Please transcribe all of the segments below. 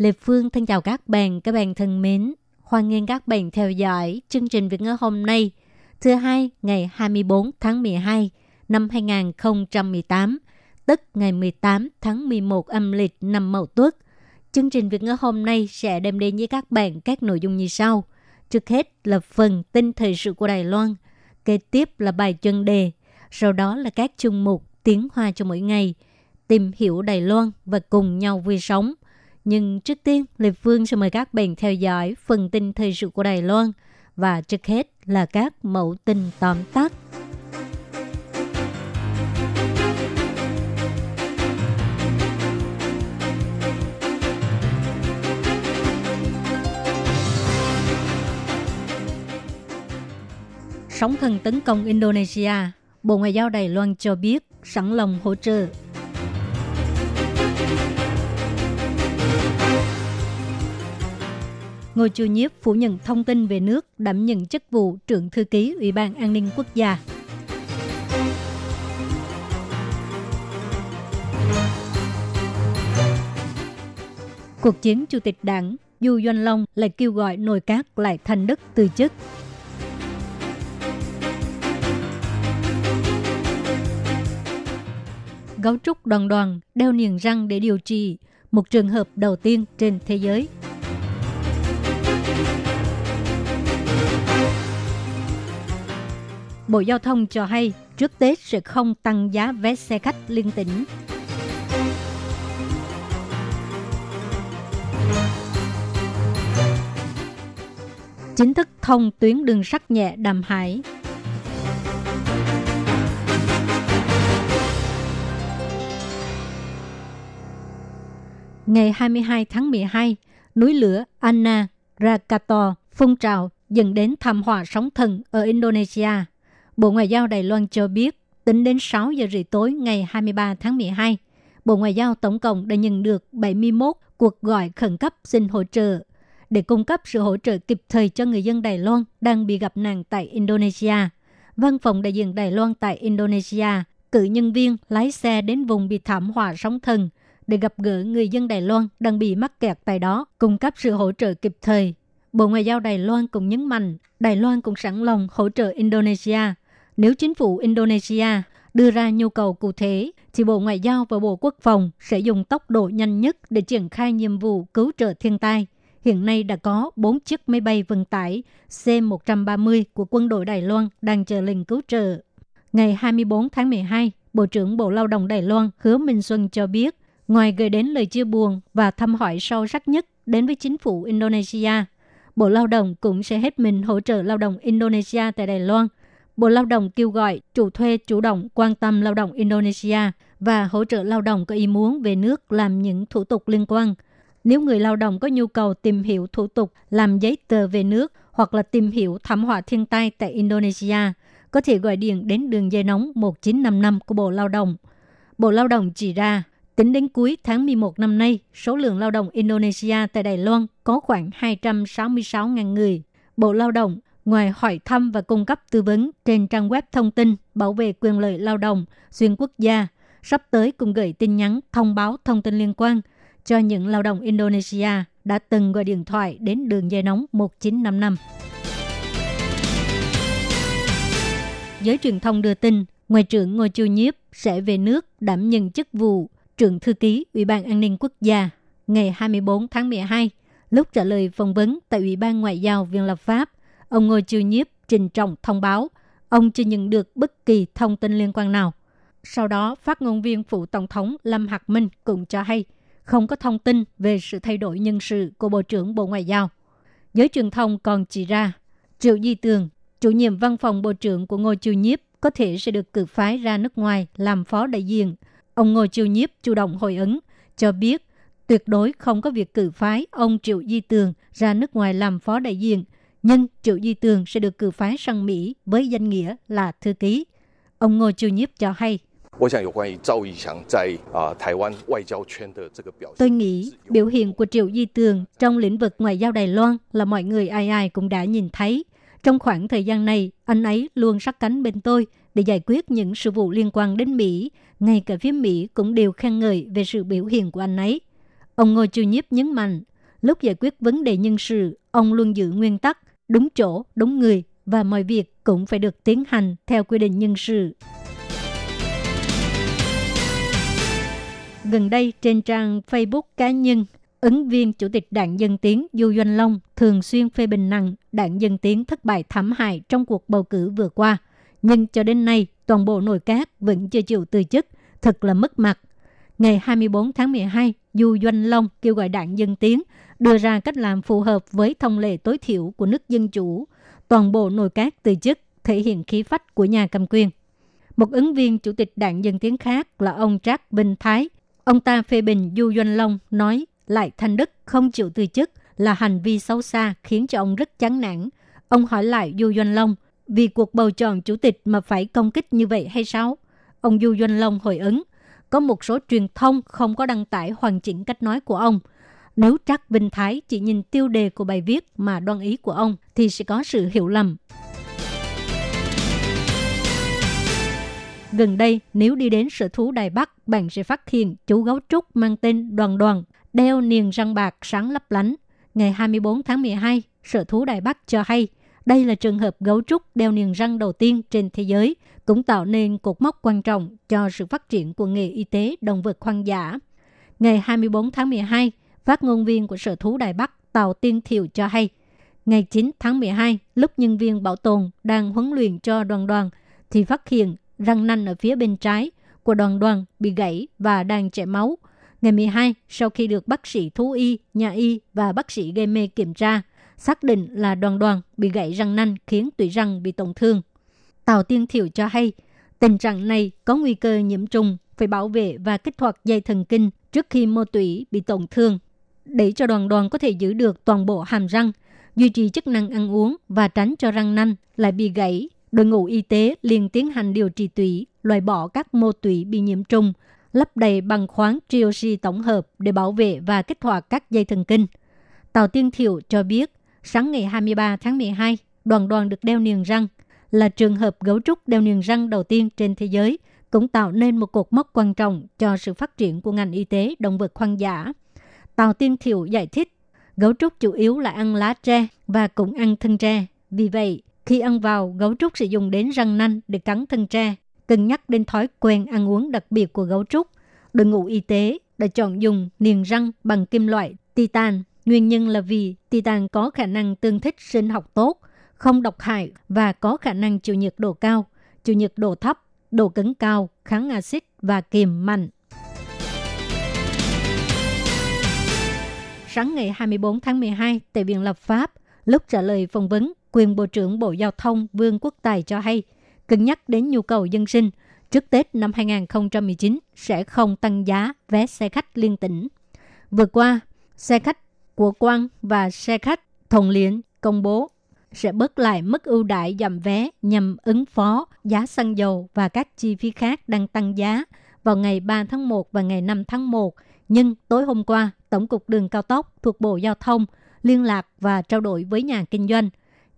Lê Phương thân chào các bạn, các bạn thân mến. Hoan nghênh các bạn theo dõi chương trình Việt ngữ hôm nay, thứ hai ngày 24 tháng 12 năm 2018, tức ngày 18 tháng 11 âm lịch năm Mậu Tuất. Chương trình Việt ngữ hôm nay sẽ đem đến với các bạn các nội dung như sau. Trước hết là phần tin thời sự của Đài Loan, kế tiếp là bài chân đề, sau đó là các chương mục tiếng hoa cho mỗi ngày, tìm hiểu Đài Loan và cùng nhau vui sống. Nhưng trước tiên, Lê Phương sẽ mời các bạn theo dõi phần tin thời sự của Đài Loan và trước hết là các mẫu tin tóm tắt. Sóng thần tấn công Indonesia, Bộ Ngoại giao Đài Loan cho biết sẵn lòng hỗ trợ Ngô Chu Nhiếp phủ nhận thông tin về nước đảm nhận chức vụ trưởng thư ký Ủy ban An ninh Quốc gia. Cuộc chiến Chủ tịch đảng Du Doanh Long lại kêu gọi nội các lại thành đức từ chức. Gấu trúc đoàn đoàn đeo niềng răng để điều trị, một trường hợp đầu tiên trên thế giới. Bộ Giao thông cho hay trước Tết sẽ không tăng giá vé xe khách liên tỉnh. Chính thức thông tuyến đường sắt nhẹ Đàm Hải. Ngày 22 tháng 12, núi lửa Anna Rakato phun trào dẫn đến thảm họa sóng thần ở Indonesia. Bộ Ngoại giao Đài Loan cho biết, tính đến 6 giờ rưỡi tối ngày 23 tháng 12, Bộ Ngoại giao tổng cộng đã nhận được 71 cuộc gọi khẩn cấp xin hỗ trợ để cung cấp sự hỗ trợ kịp thời cho người dân Đài Loan đang bị gặp nạn tại Indonesia. Văn phòng đại diện Đài Loan tại Indonesia cử nhân viên lái xe đến vùng bị thảm họa sóng thần để gặp gỡ người dân Đài Loan đang bị mắc kẹt tại đó, cung cấp sự hỗ trợ kịp thời. Bộ Ngoại giao Đài Loan cũng nhấn mạnh, Đài Loan cũng sẵn lòng hỗ trợ Indonesia. Nếu chính phủ Indonesia đưa ra nhu cầu cụ thể, thì Bộ Ngoại giao và Bộ Quốc phòng sẽ dùng tốc độ nhanh nhất để triển khai nhiệm vụ cứu trợ thiên tai. Hiện nay đã có 4 chiếc máy bay vận tải C-130 của quân đội Đài Loan đang chờ lệnh cứu trợ. Ngày 24 tháng 12, Bộ trưởng Bộ Lao động Đài Loan Hứa Minh Xuân cho biết, ngoài gửi đến lời chia buồn và thăm hỏi sâu sắc nhất đến với chính phủ Indonesia, Bộ Lao động cũng sẽ hết mình hỗ trợ lao động Indonesia tại Đài Loan. Bộ Lao động kêu gọi chủ thuê chủ động quan tâm lao động Indonesia và hỗ trợ lao động có ý muốn về nước làm những thủ tục liên quan. Nếu người lao động có nhu cầu tìm hiểu thủ tục làm giấy tờ về nước hoặc là tìm hiểu thảm họa thiên tai tại Indonesia, có thể gọi điện đến đường dây nóng 1955 của Bộ Lao động. Bộ Lao động chỉ ra, tính đến cuối tháng 11 năm nay, số lượng lao động Indonesia tại Đài Loan có khoảng 266.000 người. Bộ Lao động ngoài hỏi thăm và cung cấp tư vấn trên trang web thông tin bảo vệ quyền lợi lao động xuyên quốc gia, sắp tới cũng gửi tin nhắn thông báo thông tin liên quan cho những lao động Indonesia đã từng gọi điện thoại đến đường dây nóng 1955. Giới truyền thông đưa tin, Ngoại trưởng Ngô Chu Nhiếp sẽ về nước đảm nhận chức vụ trưởng thư ký Ủy ban An ninh Quốc gia ngày 24 tháng 12. Lúc trả lời phỏng vấn tại Ủy ban Ngoại giao Viện lập pháp, ông Ngô chiêu Nhiếp trình trọng thông báo ông chưa nhận được bất kỳ thông tin liên quan nào. Sau đó, phát ngôn viên phụ tổng thống Lâm Hạc Minh cũng cho hay không có thông tin về sự thay đổi nhân sự của Bộ trưởng Bộ Ngoại giao. Giới truyền thông còn chỉ ra, Triệu Di Tường, chủ nhiệm văn phòng Bộ trưởng của Ngô chiêu Nhiếp có thể sẽ được cử phái ra nước ngoài làm phó đại diện. Ông Ngô chiêu Nhiếp chủ động hồi ứng, cho biết tuyệt đối không có việc cử phái ông Triệu Di Tường ra nước ngoài làm phó đại diện, nhưng Triệu Di Tường sẽ được cử phái sang Mỹ với danh nghĩa là thư ký. Ông Ngô Chiêu Nhiếp cho hay, Tôi nghĩ biểu hiện của Triệu Di Tường trong lĩnh vực ngoại giao Đài Loan là mọi người ai ai cũng đã nhìn thấy. Trong khoảng thời gian này, anh ấy luôn sát cánh bên tôi để giải quyết những sự vụ liên quan đến Mỹ. Ngay cả phía Mỹ cũng đều khen ngợi về sự biểu hiện của anh ấy. Ông Ngô Chiêu Nhiếp nhấn mạnh, lúc giải quyết vấn đề nhân sự, ông luôn giữ nguyên tắc, đúng chỗ, đúng người và mọi việc cũng phải được tiến hành theo quy định nhân sự. Gần đây trên trang Facebook cá nhân, ứng viên Chủ tịch Đảng Dân Tiến Du Doanh Long thường xuyên phê bình nặng Đảng Dân Tiến thất bại thảm hại trong cuộc bầu cử vừa qua. Nhưng cho đến nay, toàn bộ nội các vẫn chưa chịu từ chức, thật là mất mặt. Ngày 24 tháng 12, Du Doanh Long kêu gọi Đảng Dân Tiến, đưa ra cách làm phù hợp với thông lệ tối thiểu của nước Dân Chủ. Toàn bộ nội các từ chức thể hiện khí phách của nhà cầm quyền. Một ứng viên Chủ tịch Đảng Dân Tiến khác là ông Trác Bình Thái – Ông ta phê bình Du Doanh Long, nói lại Thanh Đức không chịu từ chức là hành vi xấu xa khiến cho ông rất chán nản. Ông hỏi lại Du Doanh Long, vì cuộc bầu chọn chủ tịch mà phải công kích như vậy hay sao? Ông Du Doanh Long hồi ứng có một số truyền thông không có đăng tải hoàn chỉnh cách nói của ông. Nếu Trác Vinh Thái chỉ nhìn tiêu đề của bài viết mà đoan ý của ông thì sẽ có sự hiểu lầm. Gần đây, nếu đi đến sở thú Đài Bắc, bạn sẽ phát hiện chú gấu trúc mang tên Đoàn Đoàn, đeo niềng răng bạc sáng lấp lánh. Ngày 24 tháng 12, sở thú Đài Bắc cho hay đây là trường hợp gấu trúc đeo niềng răng đầu tiên trên thế giới, cũng tạo nên cột mốc quan trọng cho sự phát triển của nghề y tế động vật hoang dã. Ngày 24 tháng 12, phát ngôn viên của sở thú Đài Bắc Tàu Tiên Thiệu cho hay, ngày 9 tháng 12, lúc nhân viên bảo tồn đang huấn luyện cho đoàn đoàn, thì phát hiện răng nanh ở phía bên trái của đoàn đoàn bị gãy và đang chảy máu. Ngày 12, sau khi được bác sĩ thú y, nhà y và bác sĩ gây mê kiểm tra, xác định là đoàn đoàn bị gãy răng nanh khiến tủy răng bị tổn thương. Tào Tiên Thiệu cho hay, tình trạng này có nguy cơ nhiễm trùng, phải bảo vệ và kích hoạt dây thần kinh trước khi mô tủy bị tổn thương. Để cho đoàn đoàn có thể giữ được toàn bộ hàm răng, duy trì chức năng ăn uống và tránh cho răng nanh lại bị gãy đội ngũ y tế liền tiến hành điều trị tủy, loại bỏ các mô tủy bị nhiễm trùng, lấp đầy bằng khoáng trioxy tổng hợp để bảo vệ và kích hoạt các dây thần kinh. Tào Tiên Thiệu cho biết, sáng ngày 23 tháng 12, đoàn đoàn được đeo niềng răng, là trường hợp gấu trúc đeo niềng răng đầu tiên trên thế giới, cũng tạo nên một cột mốc quan trọng cho sự phát triển của ngành y tế động vật hoang dã. Tào Tiên Thiệu giải thích, gấu trúc chủ yếu là ăn lá tre và cũng ăn thân tre. Vì vậy, khi ăn vào, gấu trúc sẽ dùng đến răng nanh để cắn thân tre. Cần nhắc đến thói quen ăn uống đặc biệt của gấu trúc, đội ngũ y tế đã chọn dùng niềng răng bằng kim loại titan. Nguyên nhân là vì titan có khả năng tương thích sinh học tốt, không độc hại và có khả năng chịu nhiệt độ cao, chịu nhiệt độ thấp, độ cứng cao, kháng axit và kiềm mạnh. Sáng ngày 24 tháng 12, tại Viện Lập pháp, lúc trả lời phỏng vấn, quyền Bộ trưởng Bộ Giao thông Vương Quốc Tài cho hay, cân nhắc đến nhu cầu dân sinh, trước Tết năm 2019 sẽ không tăng giá vé xe khách liên tỉnh. Vừa qua, xe khách của Quang và xe khách Thuận liên công bố sẽ bớt lại mức ưu đãi giảm vé nhằm ứng phó giá xăng dầu và các chi phí khác đang tăng giá vào ngày 3 tháng 1 và ngày 5 tháng 1. Nhưng tối hôm qua, Tổng cục Đường Cao tốc thuộc Bộ Giao thông liên lạc và trao đổi với nhà kinh doanh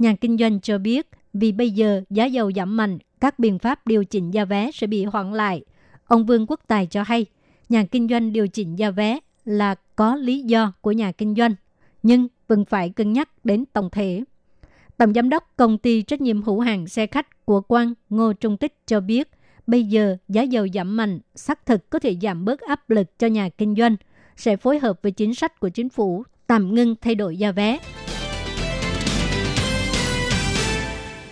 Nhà kinh doanh cho biết vì bây giờ giá dầu giảm mạnh, các biện pháp điều chỉnh giá vé sẽ bị hoãn lại. Ông Vương Quốc Tài cho hay, nhà kinh doanh điều chỉnh giá vé là có lý do của nhà kinh doanh, nhưng vẫn phải cân nhắc đến tổng thể. Tổng giám đốc công ty trách nhiệm hữu hạn xe khách của Quang Ngô Trung Tích cho biết, bây giờ giá dầu giảm mạnh, xác thực có thể giảm bớt áp lực cho nhà kinh doanh, sẽ phối hợp với chính sách của chính phủ tạm ngưng thay đổi giá vé.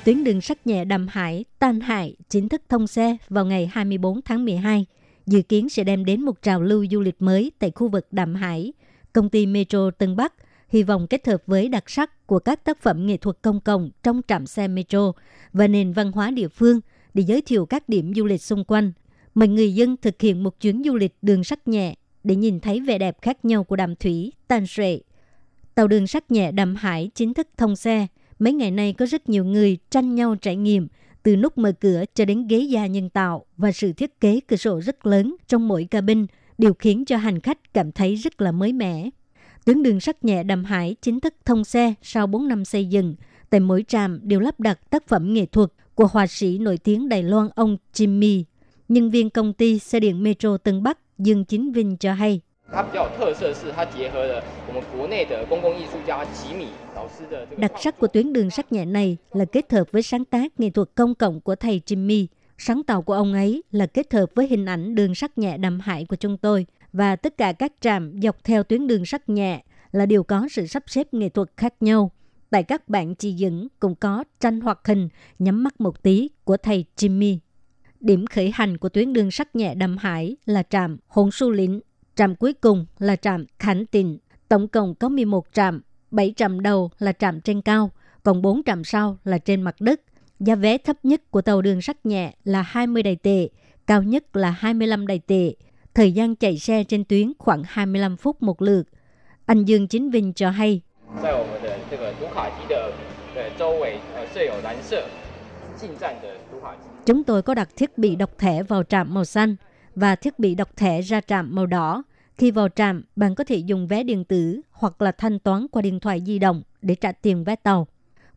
Tuyến đường sắt nhẹ Đàm Hải, Tan Hải chính thức thông xe vào ngày 24 tháng 12, dự kiến sẽ đem đến một trào lưu du lịch mới tại khu vực Đàm Hải. Công ty Metro Tân Bắc hy vọng kết hợp với đặc sắc của các tác phẩm nghệ thuật công cộng trong trạm xe Metro và nền văn hóa địa phương để giới thiệu các điểm du lịch xung quanh. Mời người dân thực hiện một chuyến du lịch đường sắt nhẹ để nhìn thấy vẻ đẹp khác nhau của đàm thủy, tan sệ. Tàu đường sắt nhẹ đàm hải chính thức thông xe. Mấy ngày nay có rất nhiều người tranh nhau trải nghiệm, từ nút mở cửa cho đến ghế da nhân tạo và sự thiết kế cửa sổ rất lớn trong mỗi cabin đều khiến cho hành khách cảm thấy rất là mới mẻ. Tuyến đường sắt nhẹ đàm hải chính thức thông xe sau 4 năm xây dựng. Tại mỗi trạm đều lắp đặt tác phẩm nghệ thuật của họa sĩ nổi tiếng Đài Loan ông Jimmy. Nhân viên công ty xe điện Metro Tân Bắc Dương Chính Vinh cho hay. Đặc sắc của tuyến đường sắt nhẹ này là kết hợp với sáng tác nghệ thuật công cộng của thầy Jimmy. Sáng tạo của ông ấy là kết hợp với hình ảnh đường sắt nhẹ đầm hải của chúng tôi và tất cả các trạm dọc theo tuyến đường sắt nhẹ là đều có sự sắp xếp nghệ thuật khác nhau. Tại các bạn chỉ dẫn cũng có tranh hoạt hình nhắm mắt một tí của thầy Jimmy. Điểm khởi hành của tuyến đường sắt nhẹ đầm hải là trạm Hồn Su Lĩnh, trạm cuối cùng là trạm Khánh Tịnh. Tổng cộng có 11 trạm, 7 trạm đầu là trạm trên cao, còn 4 trạm sau là trên mặt đất. Giá vé thấp nhất của tàu đường sắt nhẹ là 20 đài tệ, cao nhất là 25 đài tệ. Thời gian chạy xe trên tuyến khoảng 25 phút một lượt. Anh Dương Chính Vinh cho hay. Chúng tôi có đặt thiết bị đọc thẻ vào trạm màu xanh và thiết bị đọc thẻ ra trạm màu đỏ. Khi vào trạm, bạn có thể dùng vé điện tử hoặc là thanh toán qua điện thoại di động để trả tiền vé tàu.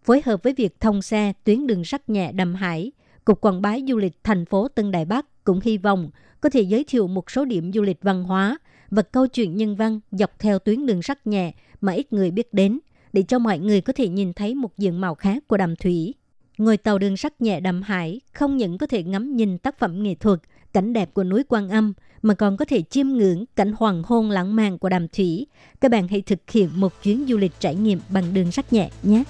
Phối hợp với việc thông xe tuyến đường sắt nhẹ Đầm Hải, Cục Quảng bá Du lịch thành phố Tân Đại Bắc cũng hy vọng có thể giới thiệu một số điểm du lịch văn hóa và câu chuyện nhân văn dọc theo tuyến đường sắt nhẹ mà ít người biết đến, để cho mọi người có thể nhìn thấy một diện mạo khác của đầm thủy. Ngồi tàu đường sắt nhẹ đầm hải không những có thể ngắm nhìn tác phẩm nghệ thuật, cảnh đẹp của núi Quan Âm, mà còn có thể chiêm ngưỡng cảnh hoàng hôn lãng mạn của đàm thủy. Các bạn hãy thực hiện một chuyến du lịch trải nghiệm bằng đường sắt nhẹ nhé.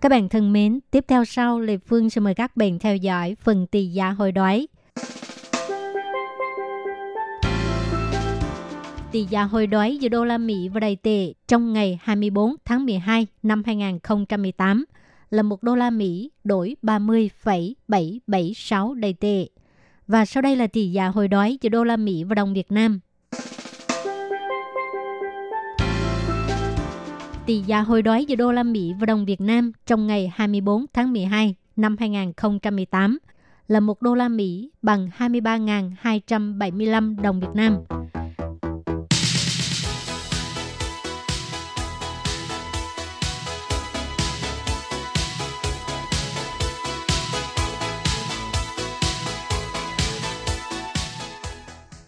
Các bạn thân mến, tiếp theo sau Lê Phương sẽ mời các bạn theo dõi phần tỷ giá hồi đoái. Tỷ giá hồi đoái giữa đô la Mỹ và Đài tệ trong ngày 24 tháng 12 năm 2018 là 1 đô la Mỹ đổi 30,776 Đài tệ. Và sau đây là tỷ giá hồi đoái giữa đô la Mỹ và đồng Việt Nam. tỷ giá hồi đoái giữa đô la Mỹ và đồng Việt Nam trong ngày 24 tháng 12 năm 2018 là 1 đô la Mỹ bằng 23.275 đồng Việt Nam.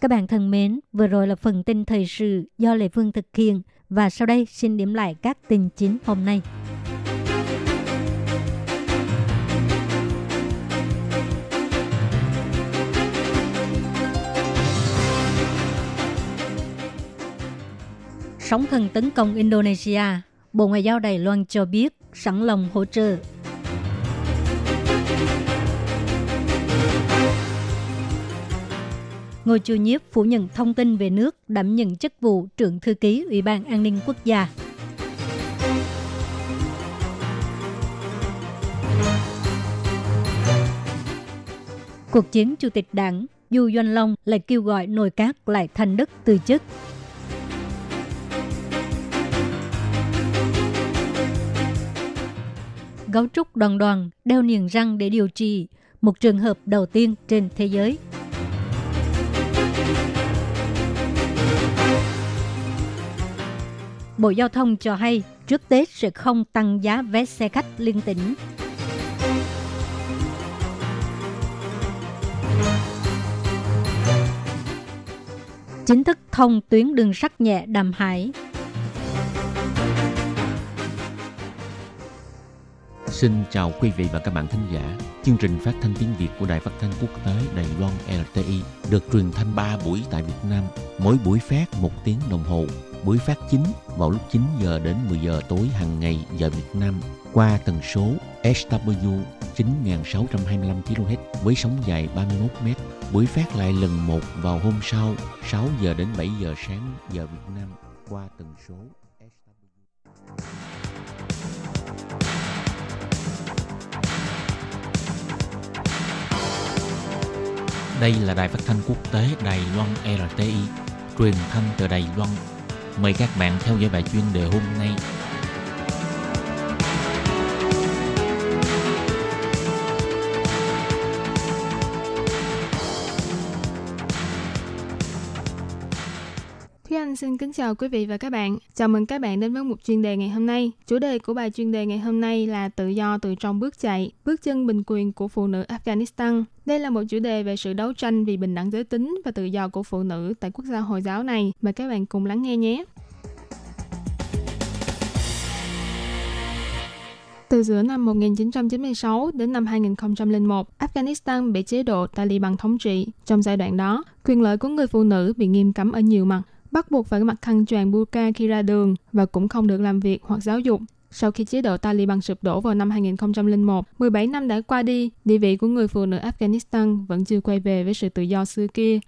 Các bạn thân mến, vừa rồi là phần tin thời sự do lệ Phương thực hiện. Và sau đây xin điểm lại các tin chính hôm nay. Sóng thần tấn công Indonesia, Bộ Ngoại giao Đài Loan cho biết sẵn lòng hỗ trợ. Ngôi chùa nhiếp phủ nhận thông tin về nước đảm nhận chức vụ trưởng thư ký Ủy ban An ninh Quốc gia. Cuộc chiến Chủ tịch đảng Du Doanh Long lại kêu gọi nội cát lại thành đất từ chức. Gấu trúc đoàn đoàn đeo niềng răng để điều trị, một trường hợp đầu tiên trên thế giới. Bộ Giao thông cho hay trước Tết sẽ không tăng giá vé xe khách liên tỉnh. Chính thức thông tuyến đường sắt nhẹ Đàm Hải. Xin chào quý vị và các bạn thính giả. Chương trình phát thanh tiếng Việt của Đài Phát thanh Quốc tế Đài Loan LTI được truyền thanh 3 buổi tại Việt Nam, mỗi buổi phát 1 tiếng đồng hồ buổi phát chính vào lúc 9 giờ đến 10 giờ tối hàng ngày giờ Việt Nam qua tần số SW 9625 kHz với sóng dài 31 m. Buổi phát lại lần một vào hôm sau 6 giờ đến 7 giờ sáng giờ Việt Nam. qua tần số Đây là đài phát thanh quốc tế Đài Loan RTI, truyền thanh từ Đài Loan. Mời các bạn theo dõi bài chuyên đề hôm nay. Chào quý vị và các bạn. Chào mừng các bạn đến với một chuyên đề ngày hôm nay. Chủ đề của bài chuyên đề ngày hôm nay là tự do từ trong bước chạy, bước chân bình quyền của phụ nữ Afghanistan. Đây là một chủ đề về sự đấu tranh vì bình đẳng giới tính và tự do của phụ nữ tại quốc gia Hồi giáo này. Mời các bạn cùng lắng nghe nhé. Từ giữa năm 1996 đến năm 2001, Afghanistan bị chế độ Taliban thống trị. Trong giai đoạn đó, quyền lợi của người phụ nữ bị nghiêm cấm ở nhiều mặt bắt buộc phải mặc khăn choàng burqa khi ra đường và cũng không được làm việc hoặc giáo dục. Sau khi chế độ Taliban sụp đổ vào năm 2001, 17 năm đã qua đi, địa vị của người phụ nữ Afghanistan vẫn chưa quay về với sự tự do xưa kia.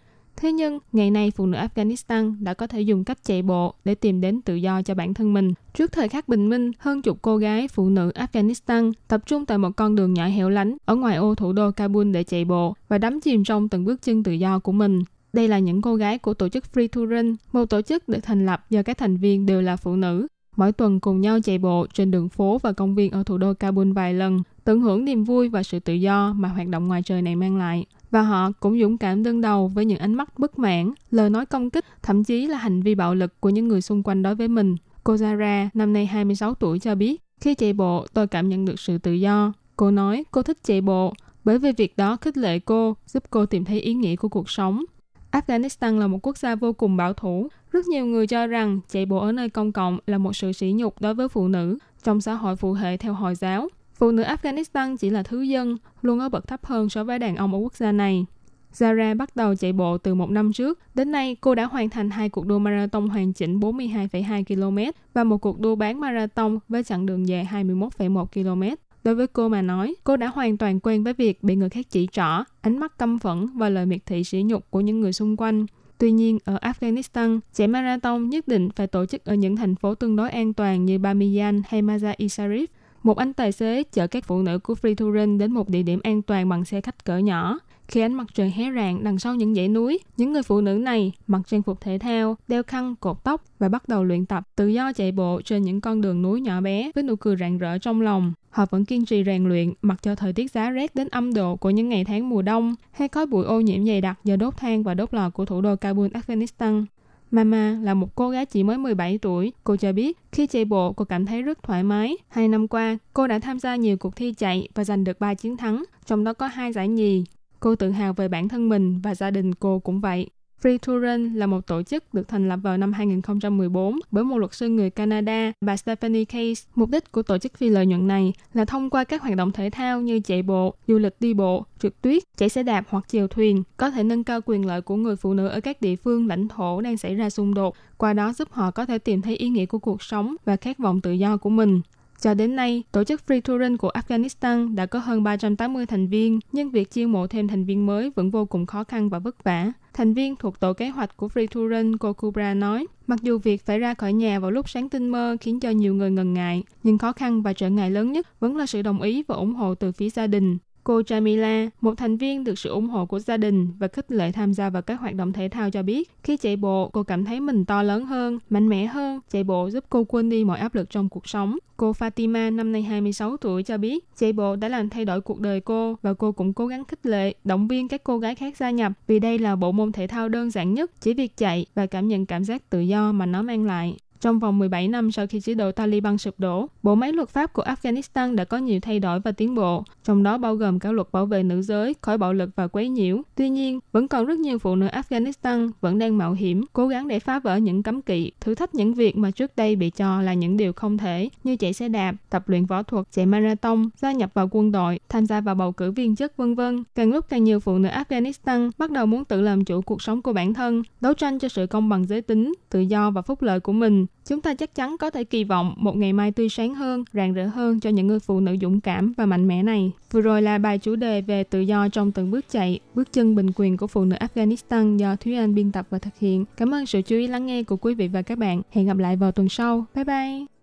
Thế nhưng, ngày nay phụ nữ Afghanistan đã có thể dùng cách chạy bộ để tìm đến tự do cho bản thân mình. Trước thời khắc bình minh, hơn chục cô gái phụ nữ Afghanistan tập trung tại một con đường nhỏ hẻo lánh ở ngoài ô thủ đô Kabul để chạy bộ và đắm chìm trong từng bước chân tự do của mình. Đây là những cô gái của tổ chức Free to Run, một tổ chức được thành lập do các thành viên đều là phụ nữ. Mỗi tuần cùng nhau chạy bộ trên đường phố và công viên ở thủ đô Kabul vài lần, tận hưởng niềm vui và sự tự do mà hoạt động ngoài trời này mang lại. Và họ cũng dũng cảm đương đầu với những ánh mắt bất mãn, lời nói công kích, thậm chí là hành vi bạo lực của những người xung quanh đối với mình. Cô Zara, năm nay 26 tuổi cho biết, khi chạy bộ tôi cảm nhận được sự tự do. Cô nói cô thích chạy bộ, bởi vì việc đó khích lệ cô, giúp cô tìm thấy ý nghĩa của cuộc sống. Afghanistan là một quốc gia vô cùng bảo thủ. Rất nhiều người cho rằng chạy bộ ở nơi công cộng là một sự sỉ nhục đối với phụ nữ trong xã hội phụ hệ theo Hồi giáo. Phụ nữ Afghanistan chỉ là thứ dân, luôn ở bậc thấp hơn so với đàn ông ở quốc gia này. Zara bắt đầu chạy bộ từ một năm trước. Đến nay, cô đã hoàn thành hai cuộc đua marathon hoàn chỉnh 42,2 km và một cuộc đua bán marathon với chặng đường dài 21,1 km. Đối với cô mà nói, cô đã hoàn toàn quen với việc bị người khác chỉ trỏ, ánh mắt căm phẫn và lời miệt thị sỉ nhục của những người xung quanh. Tuy nhiên, ở Afghanistan, chạy marathon nhất định phải tổ chức ở những thành phố tương đối an toàn như Bamiyan hay Mazar-i Sharif. Một anh tài xế chở các phụ nữ của Free to Run đến một địa điểm an toàn bằng xe khách cỡ nhỏ. Khi ánh mặt trời hé rạng đằng sau những dãy núi, những người phụ nữ này mặc trang phục thể thao, đeo khăn, cột tóc và bắt đầu luyện tập tự do chạy bộ trên những con đường núi nhỏ bé với nụ cười rạng rỡ trong lòng. Họ vẫn kiên trì rèn luyện mặc cho thời tiết giá rét đến âm độ của những ngày tháng mùa đông hay khói bụi ô nhiễm dày đặc do đốt than và đốt lò của thủ đô Kabul, Afghanistan. Mama là một cô gái chỉ mới 17 tuổi. Cô cho biết khi chạy bộ cô cảm thấy rất thoải mái. Hai năm qua, cô đã tham gia nhiều cuộc thi chạy và giành được 3 chiến thắng, trong đó có hai giải nhì. Cô tự hào về bản thân mình và gia đình cô cũng vậy. Free to Run là một tổ chức được thành lập vào năm 2014 bởi một luật sư người Canada, bà Stephanie Case. Mục đích của tổ chức phi lợi nhuận này là thông qua các hoạt động thể thao như chạy bộ, du lịch đi bộ, trượt tuyết, chạy xe đạp hoặc chèo thuyền, có thể nâng cao quyền lợi của người phụ nữ ở các địa phương lãnh thổ đang xảy ra xung đột, qua đó giúp họ có thể tìm thấy ý nghĩa của cuộc sống và khát vọng tự do của mình. Cho đến nay, tổ chức Free Touring của Afghanistan đã có hơn 380 thành viên, nhưng việc chiêu mộ thêm thành viên mới vẫn vô cùng khó khăn và vất vả. Thành viên thuộc tổ kế hoạch của Free Touring, cô Kubra nói, mặc dù việc phải ra khỏi nhà vào lúc sáng tinh mơ khiến cho nhiều người ngần ngại, nhưng khó khăn và trở ngại lớn nhất vẫn là sự đồng ý và ủng hộ từ phía gia đình. Cô Jamila, một thành viên được sự ủng hộ của gia đình và khích lệ tham gia vào các hoạt động thể thao cho biết, khi chạy bộ, cô cảm thấy mình to lớn hơn, mạnh mẽ hơn. Chạy bộ giúp cô quên đi mọi áp lực trong cuộc sống. Cô Fatima, năm nay 26 tuổi, cho biết chạy bộ đã làm thay đổi cuộc đời cô và cô cũng cố gắng khích lệ, động viên các cô gái khác gia nhập vì đây là bộ môn thể thao đơn giản nhất, chỉ việc chạy và cảm nhận cảm giác tự do mà nó mang lại. Trong vòng 17 năm sau khi chế độ Taliban sụp đổ, bộ máy luật pháp của Afghanistan đã có nhiều thay đổi và tiến bộ, trong đó bao gồm cả luật bảo vệ nữ giới khỏi bạo lực và quấy nhiễu. Tuy nhiên, vẫn còn rất nhiều phụ nữ Afghanistan vẫn đang mạo hiểm, cố gắng để phá vỡ những cấm kỵ, thử thách những việc mà trước đây bị cho là những điều không thể, như chạy xe đạp, tập luyện võ thuật, chạy marathon, gia nhập vào quân đội, tham gia vào bầu cử viên chức vân vân. Càng lúc càng nhiều phụ nữ Afghanistan bắt đầu muốn tự làm chủ cuộc sống của bản thân, đấu tranh cho sự công bằng giới tính, tự do và phúc lợi của mình Chúng ta chắc chắn có thể kỳ vọng một ngày mai tươi sáng hơn, rạng rỡ hơn cho những người phụ nữ dũng cảm và mạnh mẽ này. Vừa rồi là bài chủ đề về tự do trong từng bước chạy, bước chân bình quyền của phụ nữ Afghanistan do Thúy Anh biên tập và thực hiện. Cảm ơn sự chú ý lắng nghe của quý vị và các bạn. Hẹn gặp lại vào tuần sau. Bye bye!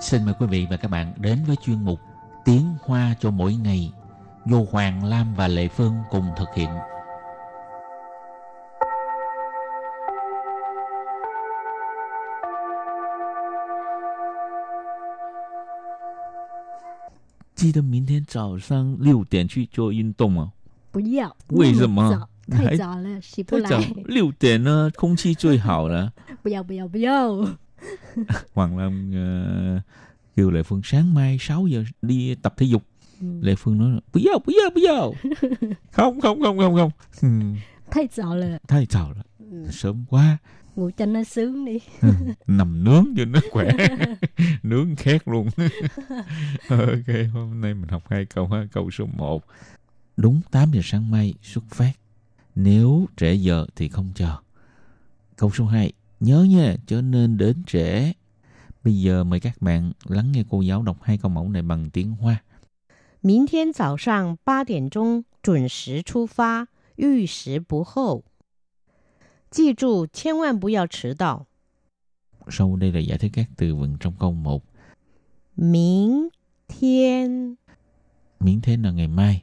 Xin mời quý vị và các bạn đến với chuyên mục Tiếng Hoa cho mỗi ngày do Hoàng Lam và Lệ Phương cùng thực hiện.记得明天早上六点去做运动吗？不要，为什么那早太还早了，起不太早来。六点呢，空气最好了。不要不要不要， hoàng lâm uh, kêu lệ phương sáng mai 6 giờ đi tập thể dục. Ừ. lệ phương nói bây giờ bây giờ bây giờ. Không không không không không. Ừ. Thay sợ là thay sợ là ừ. sớm quá. Ngủ cho nó sướng đi. Ừ. Nằm nướng cho nó khỏe. Nướng khét luôn. Ok hôm nay mình học hai câu ha câu số 1 đúng 8 giờ sáng mai xuất phát. Nếu trễ giờ thì không chờ. Câu số 2 Nhớ nha, cho nên đến trễ. Bây giờ mời các bạn lắng nghe cô giáo đọc hai câu mẫu này bằng tiếng Hoa. 明天早上八点钟准时出发，逾时不候。记住，千万不要迟到。 Sau đây là giải thích các từ vựng trong câu 1. 明天 Miễn thế là ngày mai.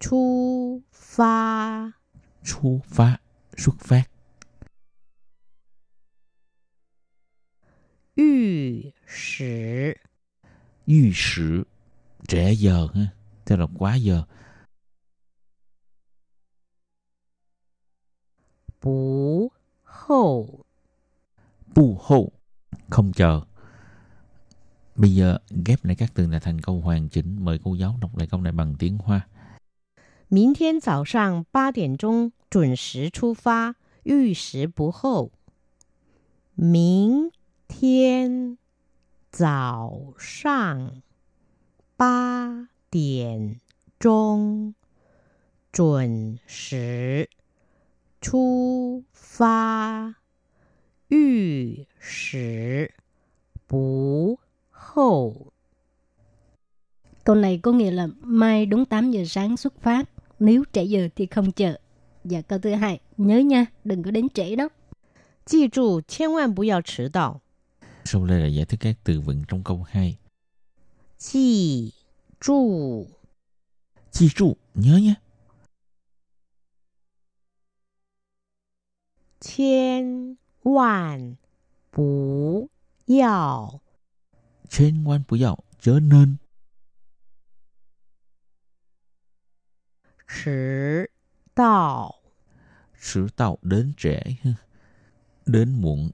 出发。 Xuất phát, xuất phát. 逾时 Yu sử, trễ giờ ha. Tức là quá giờ. 不候 Bu hô, không chờ. Bây giờ ghép lại các từ này thành câu hoàn chỉnh. Mời cô giáo đọc lại câu này bằng tiếng Hoa. 明天早上八点钟准时出发，逾时不候。明天早上八点钟准时出发，逾时不候。 Câu này có nghĩa là mai đúng 8 giờ sáng xuất phát, nếu trễ giờ thì không chờ. Và câu thứ hai, nhớ nha, đừng có đến trễ đó. 记住，千万不要迟到。 Sau đây là giải thích các từ vựng trong câu 2. 记住， Chi trụ, nhớ nhé. 千万不要 Trên quan bù dạo, chớ nên. 迟到。 Sử tạo đến trễ. ha. Đến muộn.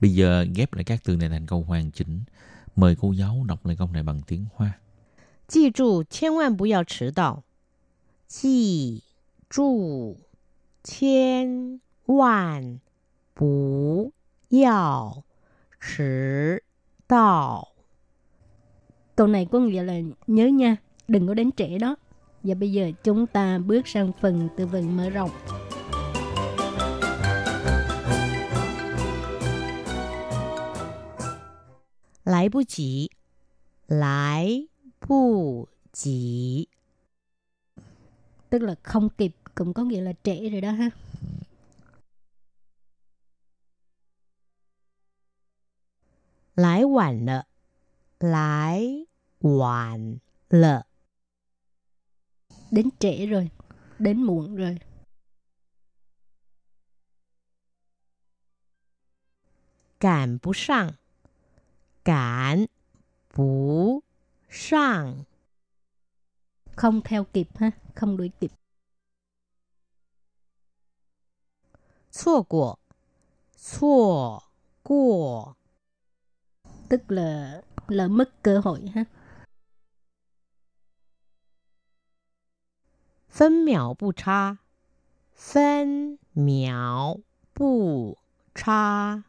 Bây giờ ghép lại các từ này thành câu hoàn chỉnh. Mời cô giáo đọc lại câu này bằng tiếng Hoa. 记住，千万不要迟到。记住，千万不要迟到。 Câu này có nghĩa là nhớ nha, đừng có đến trễ đó. Và bây giờ chúng ta bước sang phần tư vấn mở rộng. Lại bù chỉ Lại bù chỉ Tức là không kịp cũng có nghĩa là trễ rồi đó ha. Lại hoàn lợ Lại hoàn lợ đến trễ rồi đến muộn rồi. Cảm bù sang cảm bù sang không theo kịp ha không đuổi kịp. Chua của Chua của Tức là lỡ mất cơ hội ha. 分秒不差，分秒不差，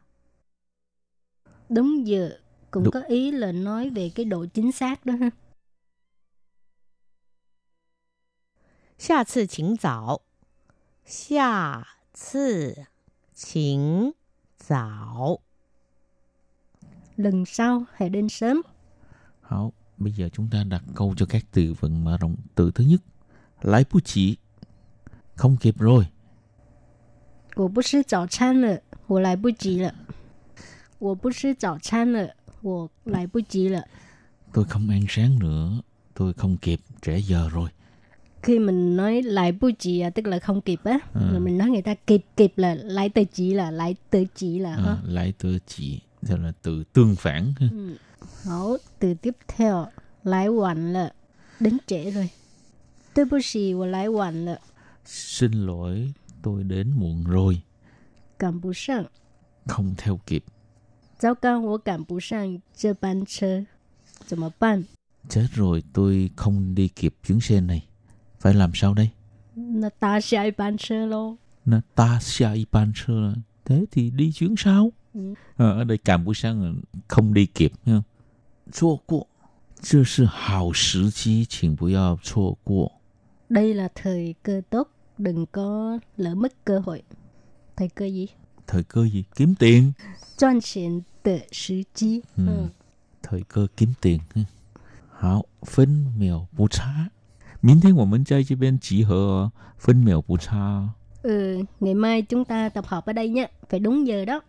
Đúng giờ cũng Đúng. có ý là nói về cái độ chính xác đó ha. 下次请早，下次请早。 Lần sau hãy đến sớm. Hảo, bây giờ chúng ta đặt câu cho các từ vựng mở rộng. Từ thứ nhất, lái bút chỉ. Không kịp rồi. 我不吃早餐了，我来不及了。我不吃早餐了，我来不及了。 Tôi không ăn sáng nữa. Tôi không kịp, trễ giờ rồi. Khi mình nói lại bu chỉ à, tức là không kịp á, Ừ. rồi mình nói người ta kịp kịp là lại tới chỉ là lại tới chỉ là ha. À, lái từ chỉ, tức là từ tương phản. ha. Ừ. Hảo, từ tiếp theo, lại晚了, đến trễ rồi. 对不起，我来晚了， Xin lỗi, tôi đến muộn rồi. 赶不上。 Không theo kịp. 糟糕，我赶不上这班车，怎么办？ Chết rồi, tôi không đi kịp chuyến xe này. Phải làm sao đây? 那搭下一班车喽。 Nó ta xa y ban sơ là thế thì đi chuyến sau. Ừ. Ờ, ở đây cảm bữa sáng là không đi kịp nha. 错过，这是好时机，请不要错过。 Đây là thời cơ tốt, đừng có lỡ mất cơ hội. Thời cơ gì? Thời cơ gì? Kiếm tiền. 赚钱的时机。 Ừ. Ừ. Thời cơ kiếm tiền. ha. 好，分秒不差。明天我们在这边集合哦，分秒不差哦。 Ừ, ngày mai chúng ta tập hợp ở đây nhé, phải đúng giờ đó.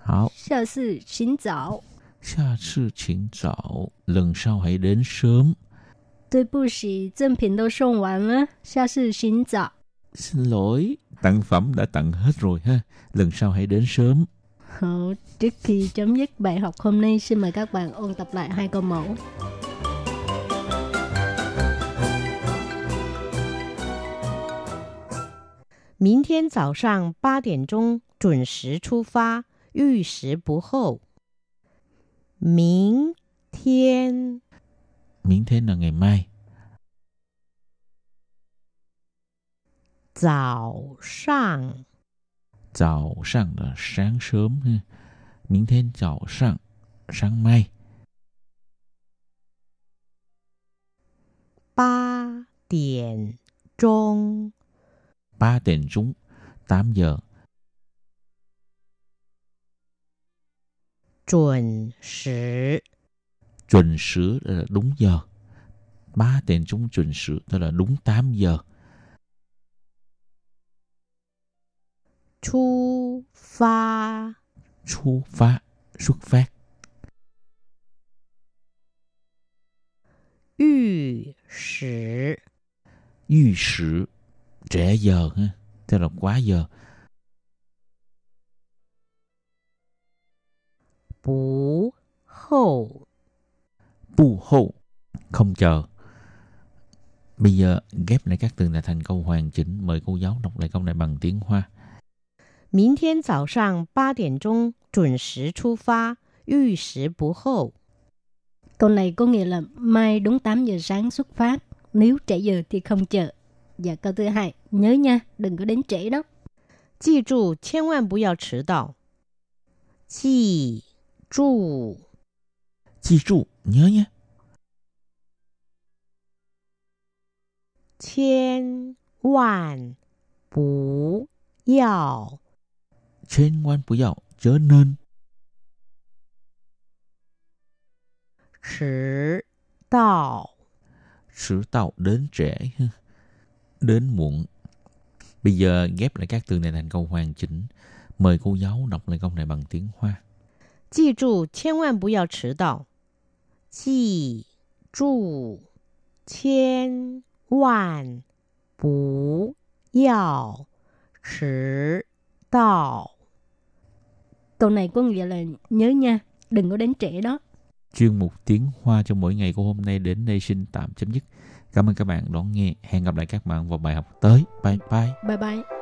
好，下次请早，下次请早，lần sau hãy đến sớm。 对不起，赠品都送完了，下次请早。 Xin lỗi, tặng phẩm đã tặng hết rồi ha. Lần sau hãy đến sớm. Hảo, trước khi chấm dứt bài học hôm nay, xin mời các bạn ôn tập lại hai câu mẫu. 明天早上八点钟准时出发，逾时不候。明天 Miễn thế là ngày mai. 早上 早上 là sáng sớm ha. Miễn thế早上 sáng mai. 八点钟 3 点钟 8 giờ. 准时 chuẩn sứ là đúng giờ. Ba tiền chúng chuẩn sứ tức là đúng 8 giờ. Chu pha. Chu pha xuất phát. Yu sử. Yu sử trễ giờ ha tức là quá giờ. Bù hậu Bu hô, không chờ. Bây giờ ghép lại các từ này thành câu hoàn chỉnh. Mời cô giáo đọc lại câu này bằng tiếng Hoa. 明天早上八点钟准时出发，逾时不候。 Câu này có nghĩa là mai đúng 8 giờ sáng xuất phát, nếu trễ giờ thì không chờ. Và câu thứ hai, nhớ nha, đừng có đến trễ đó. 记住，千万不要迟到。记住， Chi trụ, nhớ nhé. 千万不要 Trên quan bù dạo, chớ nên. 迟到。 Sử tạo đến trễ. ha. Đến muộn. Bây giờ ghép lại các từ này thành câu hoàn chỉnh. Mời cô giáo đọc lại câu này bằng tiếng Hoa. 记住，千万不要迟到。 记住，千万不要迟到。 tuần này có nghĩa là nhớ nha, đừng có đến trễ đó. Chuyên mục tiếng Hoa trong mỗi ngày của hôm nay đến đây xin tạm chấm dứt. Cảm ơn các bạn đón nghe. Hẹn gặp lại các bạn vào bài học tới. Bye bye. Bye bye.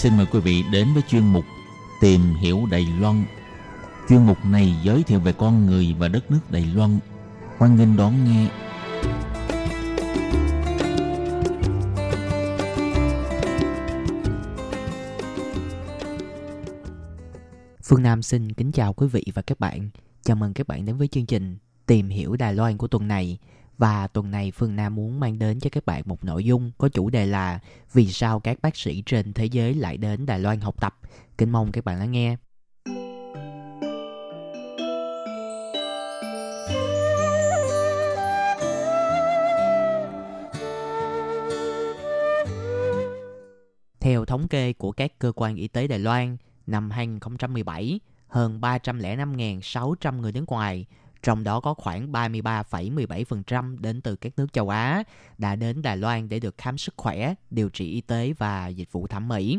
Xin mời quý vị đến với chuyên mục Tìm hiểu Đài Loan. Chuyên mục này giới thiệu về con người và đất nước Đài Loan. Hoan nghênh đón nghe. Phương Nam xin kính chào quý vị và các bạn. Chào mừng các bạn đến với chương trình Tìm hiểu Đài Loan của tuần này. Và tuần này Phương Nam muốn mang đến cho các bạn một nội dung có chủ đề là Vì sao các bác sĩ trên thế giới lại đến Đài Loan học tập. Kính mong các bạn lắng nghe. Theo thống kê của các cơ quan y tế Đài Loan, năm 2017, hơn 305.600 người nước ngoài, trong đó có khoảng 33,17% đến từ các nước châu Á, đã đến Đài Loan để được khám sức khỏe, điều trị y tế và dịch vụ thẩm mỹ.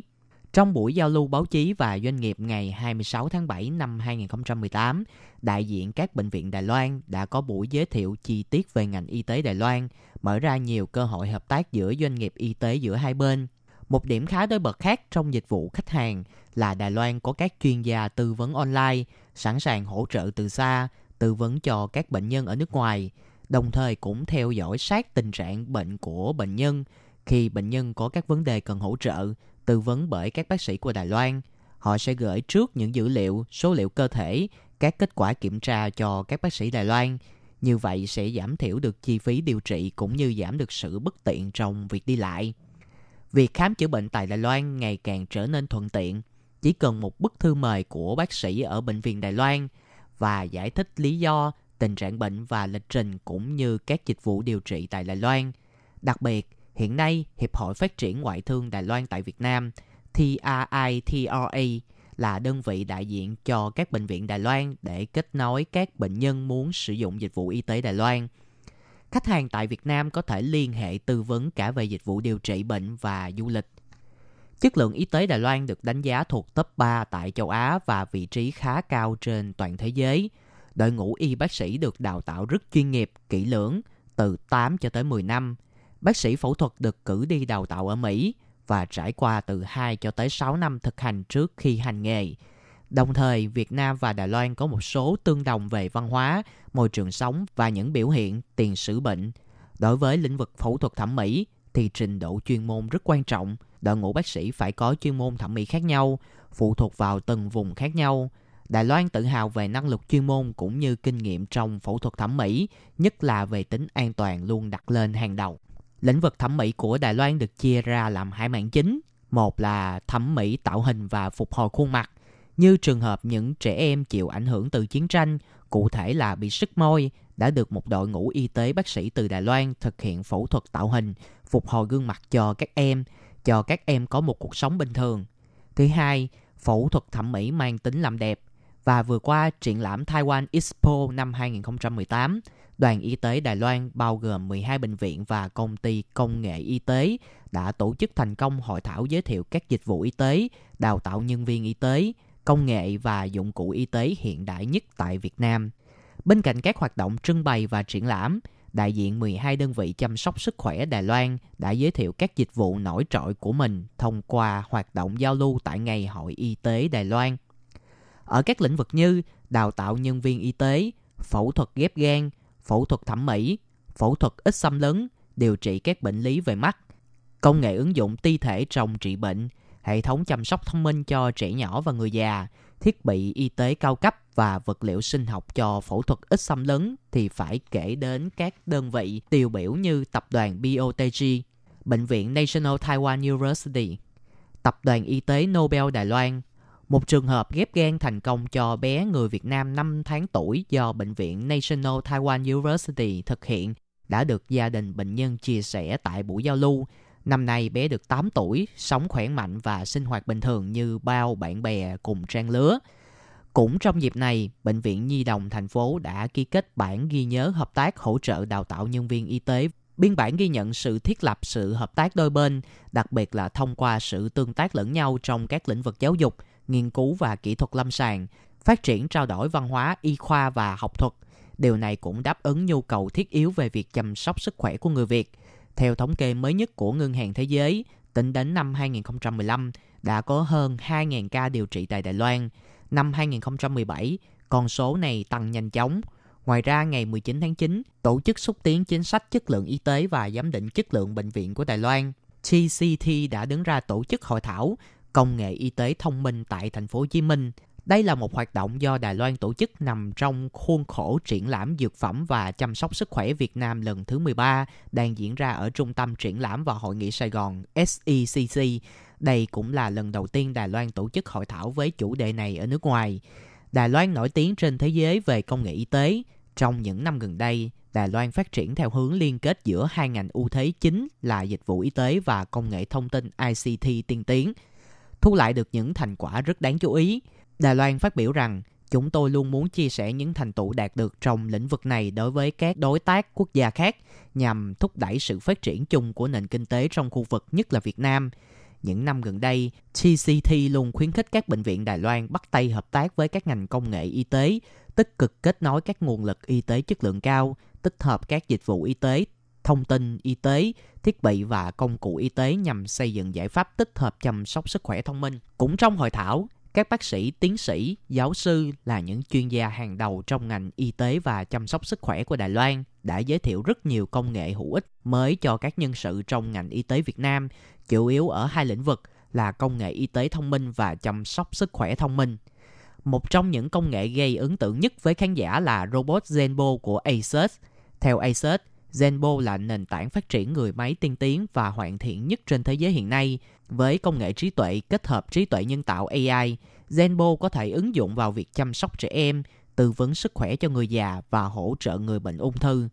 Trong buổi giao lưu báo chí và doanh nghiệp ngày 26 tháng 7 năm 2018, đại diện các bệnh viện Đài Loan đã có buổi giới thiệu chi tiết về ngành y tế Đài Loan, mở ra nhiều cơ hội hợp tác giữa doanh nghiệp y tế giữa hai bên. Một điểm khá đối bật khác trong dịch vụ khách hàng là Đài Loan có các chuyên gia tư vấn online, sẵn sàng hỗ trợ từ xa, tư vấn cho các bệnh nhân ở nước ngoài, đồng thời cũng theo dõi sát tình trạng bệnh của bệnh nhân. Khi bệnh nhân có các vấn đề cần hỗ trợ, tư vấn bởi các bác sĩ của Đài Loan, họ sẽ gửi trước những dữ liệu, số liệu cơ thể, các kết quả kiểm tra cho các bác sĩ Đài Loan. Như vậy sẽ giảm thiểu được chi phí điều trị cũng như giảm được sự bất tiện trong việc đi lại. Việc khám chữa bệnh tại Đài Loan ngày càng trở nên thuận tiện chỉ cần một bức thư mời của bác sĩ ở bệnh viện Đài Loan và giải thích lý do, tình trạng bệnh và lịch trình cũng như các dịch vụ điều trị tại Đài Loan. Đặc biệt, hiện nay Hiệp hội Phát triển Ngoại thương Đài Loan tại Việt Nam TRITRA là đơn vị đại diện cho các bệnh viện Đài Loan để kết nối các bệnh nhân muốn sử dụng dịch vụ y tế Đài Loan. Khách hàng tại Việt Nam có thể liên hệ tư vấn cả về dịch vụ điều trị bệnh và du lịch – Chất lượng y tế Đài Loan được đánh giá thuộc top 3 tại châu Á và vị trí khá cao trên toàn thế giới. Đội ngũ y bác sĩ được đào tạo rất chuyên nghiệp, kỹ lưỡng, từ 8 cho tới 10 năm. Bác sĩ phẫu thuật được cử đi đào tạo ở Mỹ và trải qua từ 2 cho tới 6 năm thực hành trước khi hành nghề. Đồng thời, Việt Nam và Đài Loan có một số tương đồng về văn hóa, môi trường sống và những biểu hiện tiền sử bệnh. Đối với lĩnh vực phẫu thuật thẩm mỹ thì trình độ chuyên môn rất quan trọng – đội ngũ bác sĩ phải có chuyên môn thẩm mỹ khác nhau, phụ thuộc vào từng vùng khác nhau. Đài Loan tự hào về năng lực chuyên môn cũng như kinh nghiệm trong phẫu thuật thẩm mỹ, nhất là về tính an toàn luôn đặt lên hàng đầu. Lĩnh vực thẩm mỹ của Đài Loan được chia ra làm hai mảng chính. Một là thẩm mỹ tạo hình và phục hồi khuôn mặt, như trường hợp những trẻ em chịu ảnh hưởng từ chiến tranh, cụ thể là bị sức môi, đã được một đội ngũ y tế bác sĩ từ Đài Loan thực hiện phẫu thuật tạo hình, phục hồi gương mặt cho các em, cho các em có một cuộc sống bình thường. Thứ hai, phẫu thuật thẩm mỹ mang tính làm đẹp. Và vừa qua triển lãm Taiwan Expo năm 2018, đoàn y tế Đài Loan bao gồm 12 bệnh viện và công ty công nghệ y tế đã tổ chức thành công hội thảo giới thiệu các dịch vụ y tế, đào tạo nhân viên y tế, công nghệ và dụng cụ y tế hiện đại nhất tại Việt Nam. Bên cạnh các hoạt động trưng bày và triển lãm, đại diện 12 đơn vị chăm sóc sức khỏe Đài Loan đã giới thiệu các dịch vụ nổi trội của mình thông qua hoạt động giao lưu tại Ngày hội Y tế Đài Loan. Ở các lĩnh vực như đào tạo nhân viên y tế, phẫu thuật ghép gan, phẫu thuật thẩm mỹ, phẫu thuật ít xâm lấn, điều trị các bệnh lý về mắt, công nghệ ứng dụng ti thể trong trị bệnh, hệ thống chăm sóc thông minh cho trẻ nhỏ và người già, thiết bị y tế cao cấp và vật liệu sinh học cho phẫu thuật ít xâm lấn thì phải kể đến các đơn vị tiêu biểu như tập đoàn BOTG, Bệnh viện National Taiwan University, Tập đoàn Y tế Nobel Đài Loan, một trường hợp ghép gan thành công cho bé người Việt Nam 5 tháng tuổi do Bệnh viện National Taiwan University thực hiện đã được gia đình bệnh nhân chia sẻ tại buổi giao lưu. Năm nay bé được 8 tuổi, sống khỏe mạnh và sinh hoạt bình thường như bao bạn bè cùng trang lứa. Cũng trong dịp này, Bệnh viện Nhi đồng thành phố đã ký kết bản ghi nhớ hợp tác hỗ trợ đào tạo nhân viên y tế. Biên bản ghi nhận sự thiết lập sự hợp tác đôi bên, đặc biệt là thông qua sự tương tác lẫn nhau trong các lĩnh vực giáo dục, nghiên cứu và kỹ thuật lâm sàng, phát triển trao đổi văn hóa, y khoa và học thuật. Điều này cũng đáp ứng nhu cầu thiết yếu về việc chăm sóc sức khỏe của người Việt. Theo thống kê mới nhất của Ngân hàng Thế giới, tính đến năm 2015, đã có hơn 2.000 ca điều trị tại Đài Loan. Năm 2017, con số này tăng nhanh chóng. Ngoài ra, ngày 19 tháng 9, Tổ chức xúc tiến chính sách chất lượng y tế và giám định chất lượng bệnh viện của Đài Loan, TCT đã đứng ra tổ chức hội thảo công nghệ y tế thông minh tại thành phố Hồ Chí Minh. Đây là một hoạt động do Đài Loan tổ chức nằm trong khuôn khổ triển lãm dược phẩm và chăm sóc sức khỏe Việt Nam lần thứ 13 đang diễn ra ở Trung tâm Triển lãm và Hội nghị Sài Gòn SECC. Đây cũng là lần đầu tiên Đài Loan tổ chức hội thảo với chủ đề này ở nước ngoài. Đài Loan nổi tiếng trên thế giới về công nghệ y tế. Trong những năm gần đây, Đài Loan phát triển theo hướng liên kết giữa hai ngành ưu thế chính là dịch vụ y tế và công nghệ thông tin ICT tiên tiến – thu lại được những thành quả rất đáng chú ý. Đài Loan phát biểu rằng chúng tôi luôn muốn chia sẻ những thành tựu đạt được trong lĩnh vực này đối với các đối tác quốc gia khác nhằm thúc đẩy sự phát triển chung của nền kinh tế trong khu vực, nhất là Việt Nam. Những năm gần đây, TCT luôn khuyến khích các bệnh viện Đài Loan bắt tay hợp tác với các ngành công nghệ y tế, tích cực kết nối các nguồn lực y tế chất lượng cao, tích hợp các dịch vụ y tế thông tin y tế, thiết bị và công cụ y tế nhằm xây dựng giải pháp tích hợp chăm sóc sức khỏe thông minh. Cũng trong hội thảo, các bác sĩ, tiến sĩ, giáo sư là những chuyên gia hàng đầu trong ngành y tế và chăm sóc sức khỏe của Đài Loan đã giới thiệu rất nhiều công nghệ hữu ích mới cho các nhân sự trong ngành y tế Việt Nam, chủ yếu ở hai lĩnh vực là công nghệ y tế thông minh và chăm sóc sức khỏe thông minh. Một trong những công nghệ gây ấn tượng nhất với khán giả là robot Zenbo của Asus. Theo Asus, Zenbo là nền tảng phát triển người máy tiên tiến và hoàn thiện nhất trên thế giới hiện nay. Với công nghệ trí tuệ kết hợp trí tuệ nhân tạo AI, Zenbo có thể ứng dụng vào việc chăm sóc trẻ em, tư vấn sức khỏe cho người già và hỗ trợ người bệnh ung thư.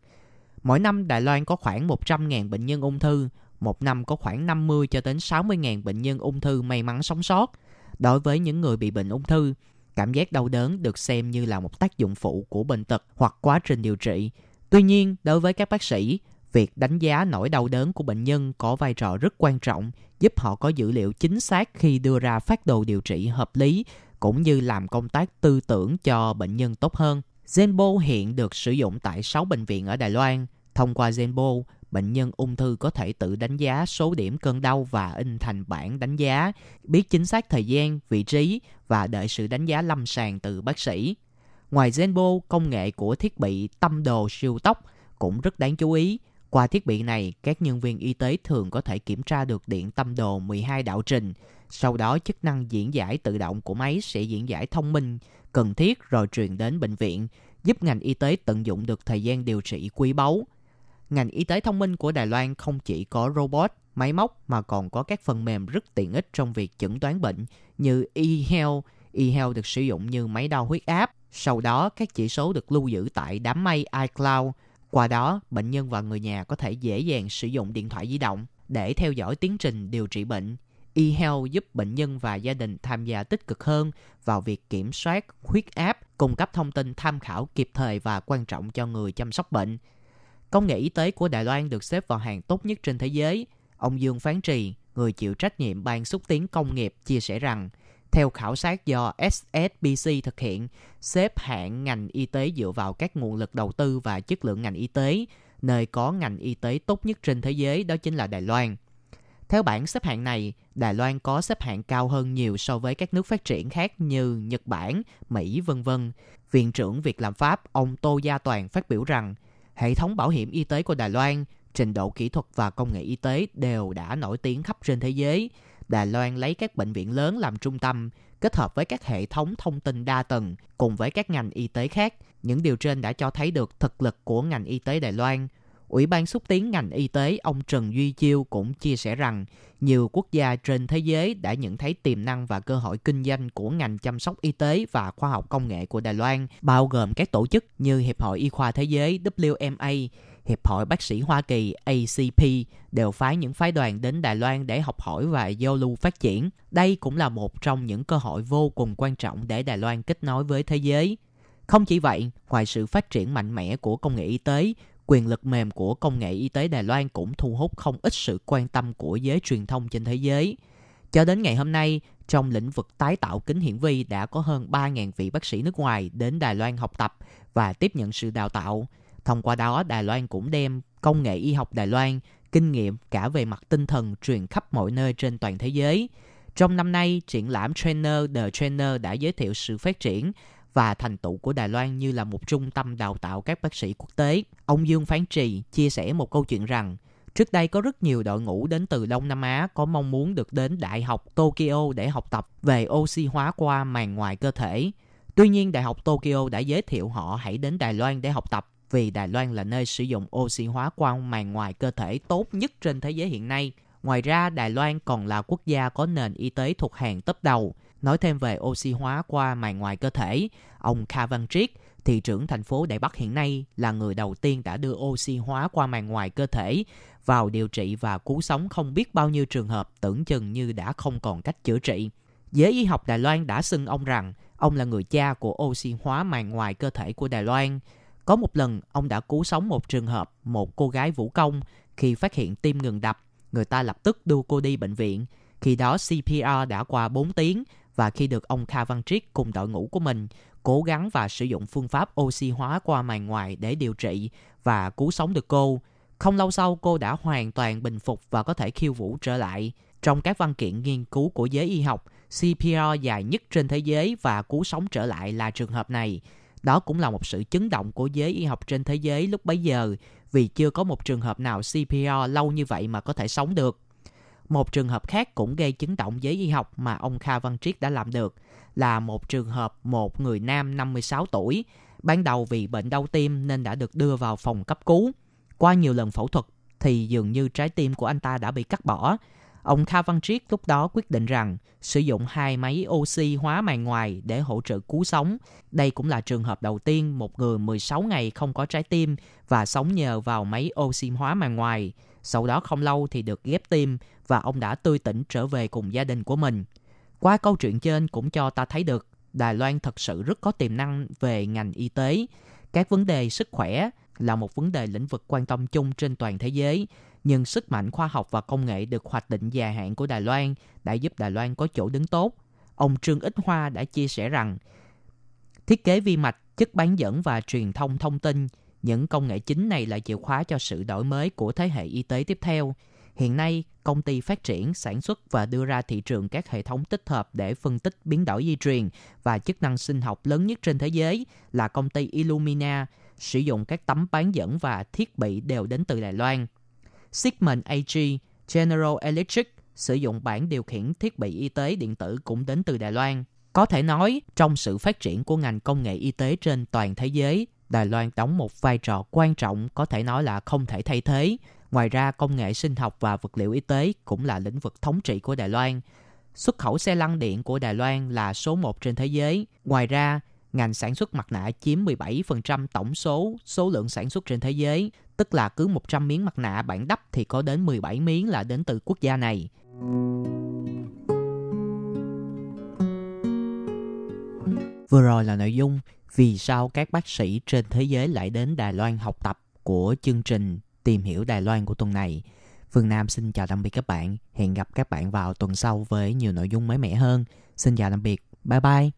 Mỗi năm Đài Loan có khoảng 100.000 bệnh nhân ung thư, một năm có khoảng 50 cho đến 60.000 bệnh nhân ung thư may mắn sống sót. Đối với những người bị bệnh ung thư, cảm giác đau đớn được xem như là một tác dụng phụ của bệnh tật hoặc quá trình điều trị Tuy nhiên, đối với các bác sĩ, việc đánh giá nỗi đau đớn của bệnh nhân có vai trò rất quan trọng, giúp họ có dữ liệu chính xác khi đưa ra phát đồ điều trị hợp lý, cũng như làm công tác tư tưởng cho bệnh nhân tốt hơn. Zenbo hiện được sử dụng tại 6 bệnh viện ở Đài Loan. Thông qua Zenbo, bệnh nhân ung thư có thể tự đánh giá số điểm cơn đau và in thành bản đánh giá, biết chính xác thời gian, vị trí và đợi sự đánh giá lâm sàng từ bác sĩ. Ngoài Zenbo, công nghệ của thiết bị tâm đồ siêu tốc cũng rất đáng chú ý. Qua thiết bị này, các nhân viên y tế thường có thể kiểm tra được điện tâm đồ 12 đạo trình. Sau đó, chức năng diễn giải tự động của máy sẽ diễn giải thông minh, cần thiết rồi truyền đến bệnh viện, giúp ngành y tế tận dụng được thời gian điều trị quý báu. Ngành y tế thông minh của Đài Loan không chỉ có robot, máy móc mà còn có các phần mềm rất tiện ích trong việc chẩn đoán bệnh như eHealth. eHealth được sử dụng như máy đo huyết áp, sau đó, các chỉ số được lưu giữ tại đám mây iCloud. Qua đó, bệnh nhân và người nhà có thể dễ dàng sử dụng điện thoại di động để theo dõi tiến trình điều trị bệnh. eHealth giúp bệnh nhân và gia đình tham gia tích cực hơn vào việc kiểm soát huyết áp, cung cấp thông tin tham khảo kịp thời và quan trọng cho người chăm sóc bệnh. Công nghệ y tế của Đài Loan được xếp vào hàng tốt nhất trên thế giới. Ông Dương Phán Trì, người chịu trách nhiệm ban xúc tiến công nghiệp, chia sẻ rằng – theo khảo sát do SSBC thực hiện, xếp hạng ngành y tế dựa vào các nguồn lực đầu tư và chất lượng ngành y tế, nơi có ngành y tế tốt nhất trên thế giới đó chính là Đài Loan. Theo bảng xếp hạng này, Đài Loan có xếp hạng cao hơn nhiều so với các nước phát triển khác như Nhật Bản, Mỹ vân vân. Viện trưởng Việc làm Pháp ông Tô Gia Toàn phát biểu rằng, hệ thống bảo hiểm y tế của Đài Loan trình độ kỹ thuật và công nghệ y tế đều đã nổi tiếng khắp trên thế giới. Đài Loan lấy các bệnh viện lớn làm trung tâm, kết hợp với các hệ thống thông tin đa tầng cùng với các ngành y tế khác. Những điều trên đã cho thấy được thực lực của ngành y tế Đài Loan. Ủy ban xúc tiến ngành y tế ông Trần Duy Chiêu cũng chia sẻ rằng nhiều quốc gia trên thế giới đã nhận thấy tiềm năng và cơ hội kinh doanh của ngành chăm sóc y tế và khoa học công nghệ của Đài Loan, bao gồm các tổ chức như Hiệp hội Y khoa Thế giới WMA, Hiệp hội Bác sĩ Hoa Kỳ ACP đều phái những phái đoàn đến Đài Loan để học hỏi và giao lưu phát triển. Đây cũng là một trong những cơ hội vô cùng quan trọng để Đài Loan kết nối với thế giới. Không chỉ vậy, ngoài sự phát triển mạnh mẽ của công nghệ y tế, quyền lực mềm của công nghệ y tế Đài Loan cũng thu hút không ít sự quan tâm của giới truyền thông trên thế giới. Cho đến ngày hôm nay, trong lĩnh vực tái tạo kính hiển vi đã có hơn 3.000 vị bác sĩ nước ngoài đến Đài Loan học tập và tiếp nhận sự đào tạo. Thông qua đó, Đài Loan cũng đem công nghệ y học Đài Loan, kinh nghiệm cả về mặt tinh thần truyền khắp mọi nơi trên toàn thế giới. Trong năm nay, triển lãm Trainer The Trainer đã giới thiệu sự phát triển và thành tựu của Đài Loan như là một trung tâm đào tạo các bác sĩ quốc tế. Ông Dương Phán Trì chia sẻ một câu chuyện rằng, Trước đây có rất nhiều đội ngũ đến từ Đông Nam Á có mong muốn được đến Đại học Tokyo để học tập về oxy hóa qua màng ngoài cơ thể. Tuy nhiên, Đại học Tokyo đã giới thiệu họ hãy đến Đài Loan để học tập vì Đài Loan là nơi sử dụng oxy hóa qua màng ngoài cơ thể tốt nhất trên thế giới hiện nay. Ngoài ra, Đài Loan còn là quốc gia có nền y tế thuộc hàng tấp đầu. Nói thêm về oxy hóa qua màng ngoài cơ thể, ông Kha Văn Triết, thị trưởng thành phố Đại Bắc hiện nay là người đầu tiên đã đưa oxy hóa qua màng ngoài cơ thể vào điều trị và cứu sống không biết bao nhiêu trường hợp tưởng chừng như đã không còn cách chữa trị. Giới y học Đài Loan đã xưng ông rằng ông là người cha của oxy hóa màng ngoài cơ thể của Đài Loan. Có một lần, ông đã cứu sống một trường hợp, một cô gái vũ công. Khi phát hiện tim ngừng đập, người ta lập tức đưa cô đi bệnh viện. Khi đó CPR đã qua 4 tiếng và khi được ông Kha Văn Triết cùng đội ngũ của mình cố gắng và sử dụng phương pháp oxy hóa qua màng ngoài để điều trị và cứu sống được cô. Không lâu sau cô đã hoàn toàn bình phục và có thể khiêu vũ trở lại. Trong các văn kiện nghiên cứu của giới y học, CPR dài nhất trên thế giới và cứu sống trở lại là trường hợp này. Đó cũng là một sự chấn động của giới y học trên thế giới lúc bấy giờ, vì chưa có một trường hợp nào CPR lâu như vậy mà có thể sống được. Một trường hợp khác cũng gây chấn động giới y học mà ông Kha Văn Triết đã làm được, là một trường hợp một người nam 56 tuổi. Ban đầu vì bệnh đau tim nên đã được đưa vào phòng cấp cứu. Qua nhiều lần phẫu thuật thì dường như trái tim của anh ta đã bị cắt bỏ. Ông Kha Văn Triết lúc đó quyết định rằng sử dụng hai máy oxy hóa màng ngoài để hỗ trợ cứu sống. Đây cũng là trường hợp đầu tiên một người 16 ngày không có trái tim và sống nhờ vào máy oxy hóa màng ngoài. Sau đó không lâu thì được ghép tim và ông đã tươi tỉnh trở về cùng gia đình của mình. Qua câu chuyện trên cũng cho ta thấy được Đài Loan thật sự rất có tiềm năng về ngành y tế. Các vấn đề sức khỏe là một vấn đề lĩnh vực quan tâm chung trên toàn thế giới, nhưng sức mạnh khoa học và công nghệ được hoạch định dài hạn của Đài Loan đã giúp Đài Loan có chỗ đứng tốt. Ông Trương Ích Hoa đã chia sẻ rằng thiết kế vi mạch, chất bán dẫn và truyền thông thông tin, những công nghệ chính này là chìa khóa cho sự đổi mới của thế hệ y tế tiếp theo. Hiện nay, công ty phát triển, sản xuất và đưa ra thị trường các hệ thống tích hợp để phân tích biến đổi di truyền và chức năng sinh học lớn nhất trên thế giới là công ty Illumina, sử dụng các tấm bán dẫn và thiết bị đều đến từ Đài Loan. Sigmund AG, General Electric sử dụng bản điều khiển thiết bị y tế điện tử cũng đến từ Đài Loan. Có thể nói, trong sự phát triển của ngành công nghệ y tế trên toàn thế giới, Đài Loan đóng một vai trò quan trọng có thể nói là không thể thay thế. Ngoài ra, công nghệ sinh học và vật liệu y tế cũng là lĩnh vực thống trị của Đài Loan. Xuất khẩu xe lăn điện của Đài Loan là số 1 trên thế giới. Ngoài ra, ngành sản xuất mặt nạ chiếm 17% tổng số số lượng sản xuất trên thế giới, tức là cứ 100 miếng mặt nạ bản đắp thì có đến 17 miếng là đến từ quốc gia này. Vừa rồi là nội dung vì sao các bác sĩ trên thế giới lại đến Đài Loan học tập của chương trình Tìm hiểu Đài Loan của tuần này. Phương Nam xin chào tạm biệt các bạn. Hẹn gặp các bạn vào tuần sau với nhiều nội dung mới mẻ hơn. Xin chào tạm biệt. Bye bye.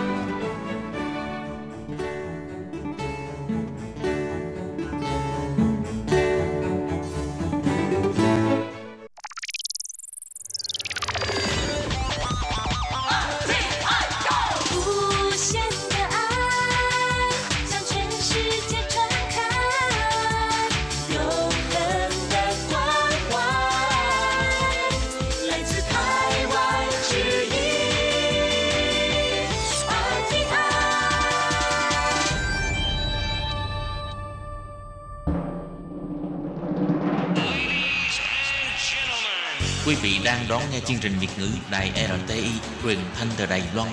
đón nghe chương trình Việt ngữ Đài RTI truyền thanh từ Đài Loan.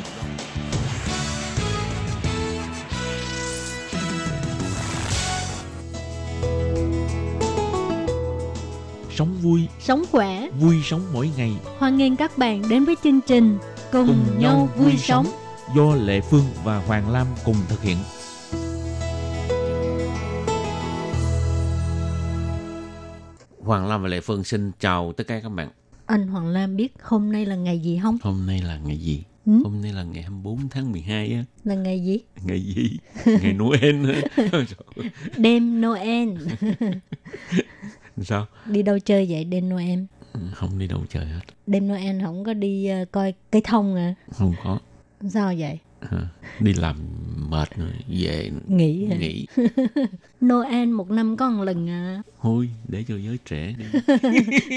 Sống vui, Sống khỏe, vui sống mỗi ngày hoan nghênh các bạn đến với chương trình Cùng, cùng nhau vui sống. do Lệ Phương và Hoàng Lam cùng thực hiện. Hoàng Lam và Lệ Phương xin chào tất cả các bạn. Anh Hoàng Lam biết hôm nay là ngày gì không? Hôm nay là ngày gì? Ừ? Hôm nay là ngày 24 tháng 12 á. Là ngày gì? Ngày gì? Ngày Noel á. Đêm Noel. Sao? đi đâu chơi vậy đêm Noel? Ừ, Không đi đâu chơi hết. Đêm Noel không có đi ờ, coi cây thông à? Không có. Sao vậy? À, Đi làm mệt rồi, về Nghỉ hả? nghỉ. Noel một năm có một lần à. Thôi, để cho giới trẻ đi.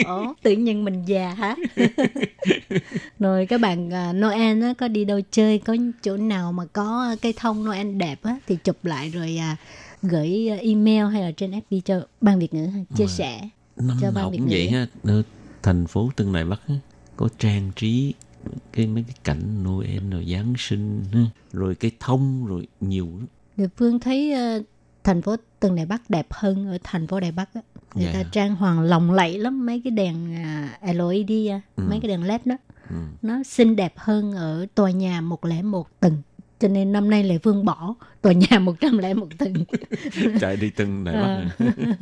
Tự nhiên mình già hả? Rồi các bạn à, Noel á, có đi đâu chơi, có chỗ nào mà có cây thông Noel đẹp á, thì chụp lại rồi à, gửi email hay là trên FB cho ban Việt ngữ chia sẻ. Năm Cho ban nào Việt cũng ngữ. vậy ha. Thành phố Tân Đài Bắc có trang trí cái mấy cái cảnh Noel rồi Giáng sinh rồi cây thông rồi nhiều lắm. Địa phương thấy ờ, thành phố Tân Đài Bắc đẹp hơn ở thành phố Đài Bắc á. Người Dạ. ta trang hoàng lộng lẫy lắm mấy cái đèn à, LED á, mấy cái đèn LED đó. Ừ. Nó xinh đẹp hơn ở tòa nhà 101 tầng. Cho nên năm nay Lệ Phương bỏ tòa nhà 101 tầng. chạy đi Tân Đài Bắc à.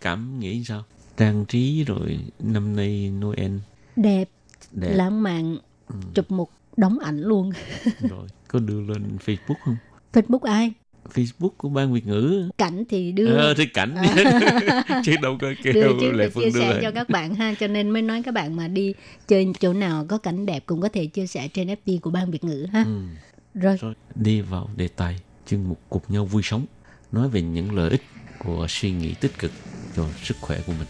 cảm nghĩ sao trang trí rồi năm nay Noel đẹp, đẹp. Lãng mạn, Ừ. chụp một đống ảnh luôn. rồi có đưa lên Facebook không? Facebook ai? Facebook của ban Việt ngữ. Cảnh thì đưa. Ờ thì cảnh. Chứ đâu có đưa kêu chứ Lệ Phương chia đưa sẻ cho các bạn ha cho nên mới nói các bạn mà đi chơi chỗ nào có cảnh đẹp cũng có thể chia sẻ trên FB của ban Việt ngữ ha. Ừ. rồi. Rồi đi vào đề tài chương mục cùng nhau vui sống. Nói về những lợi ích của suy nghĩ tích cực cho sức khỏe của mình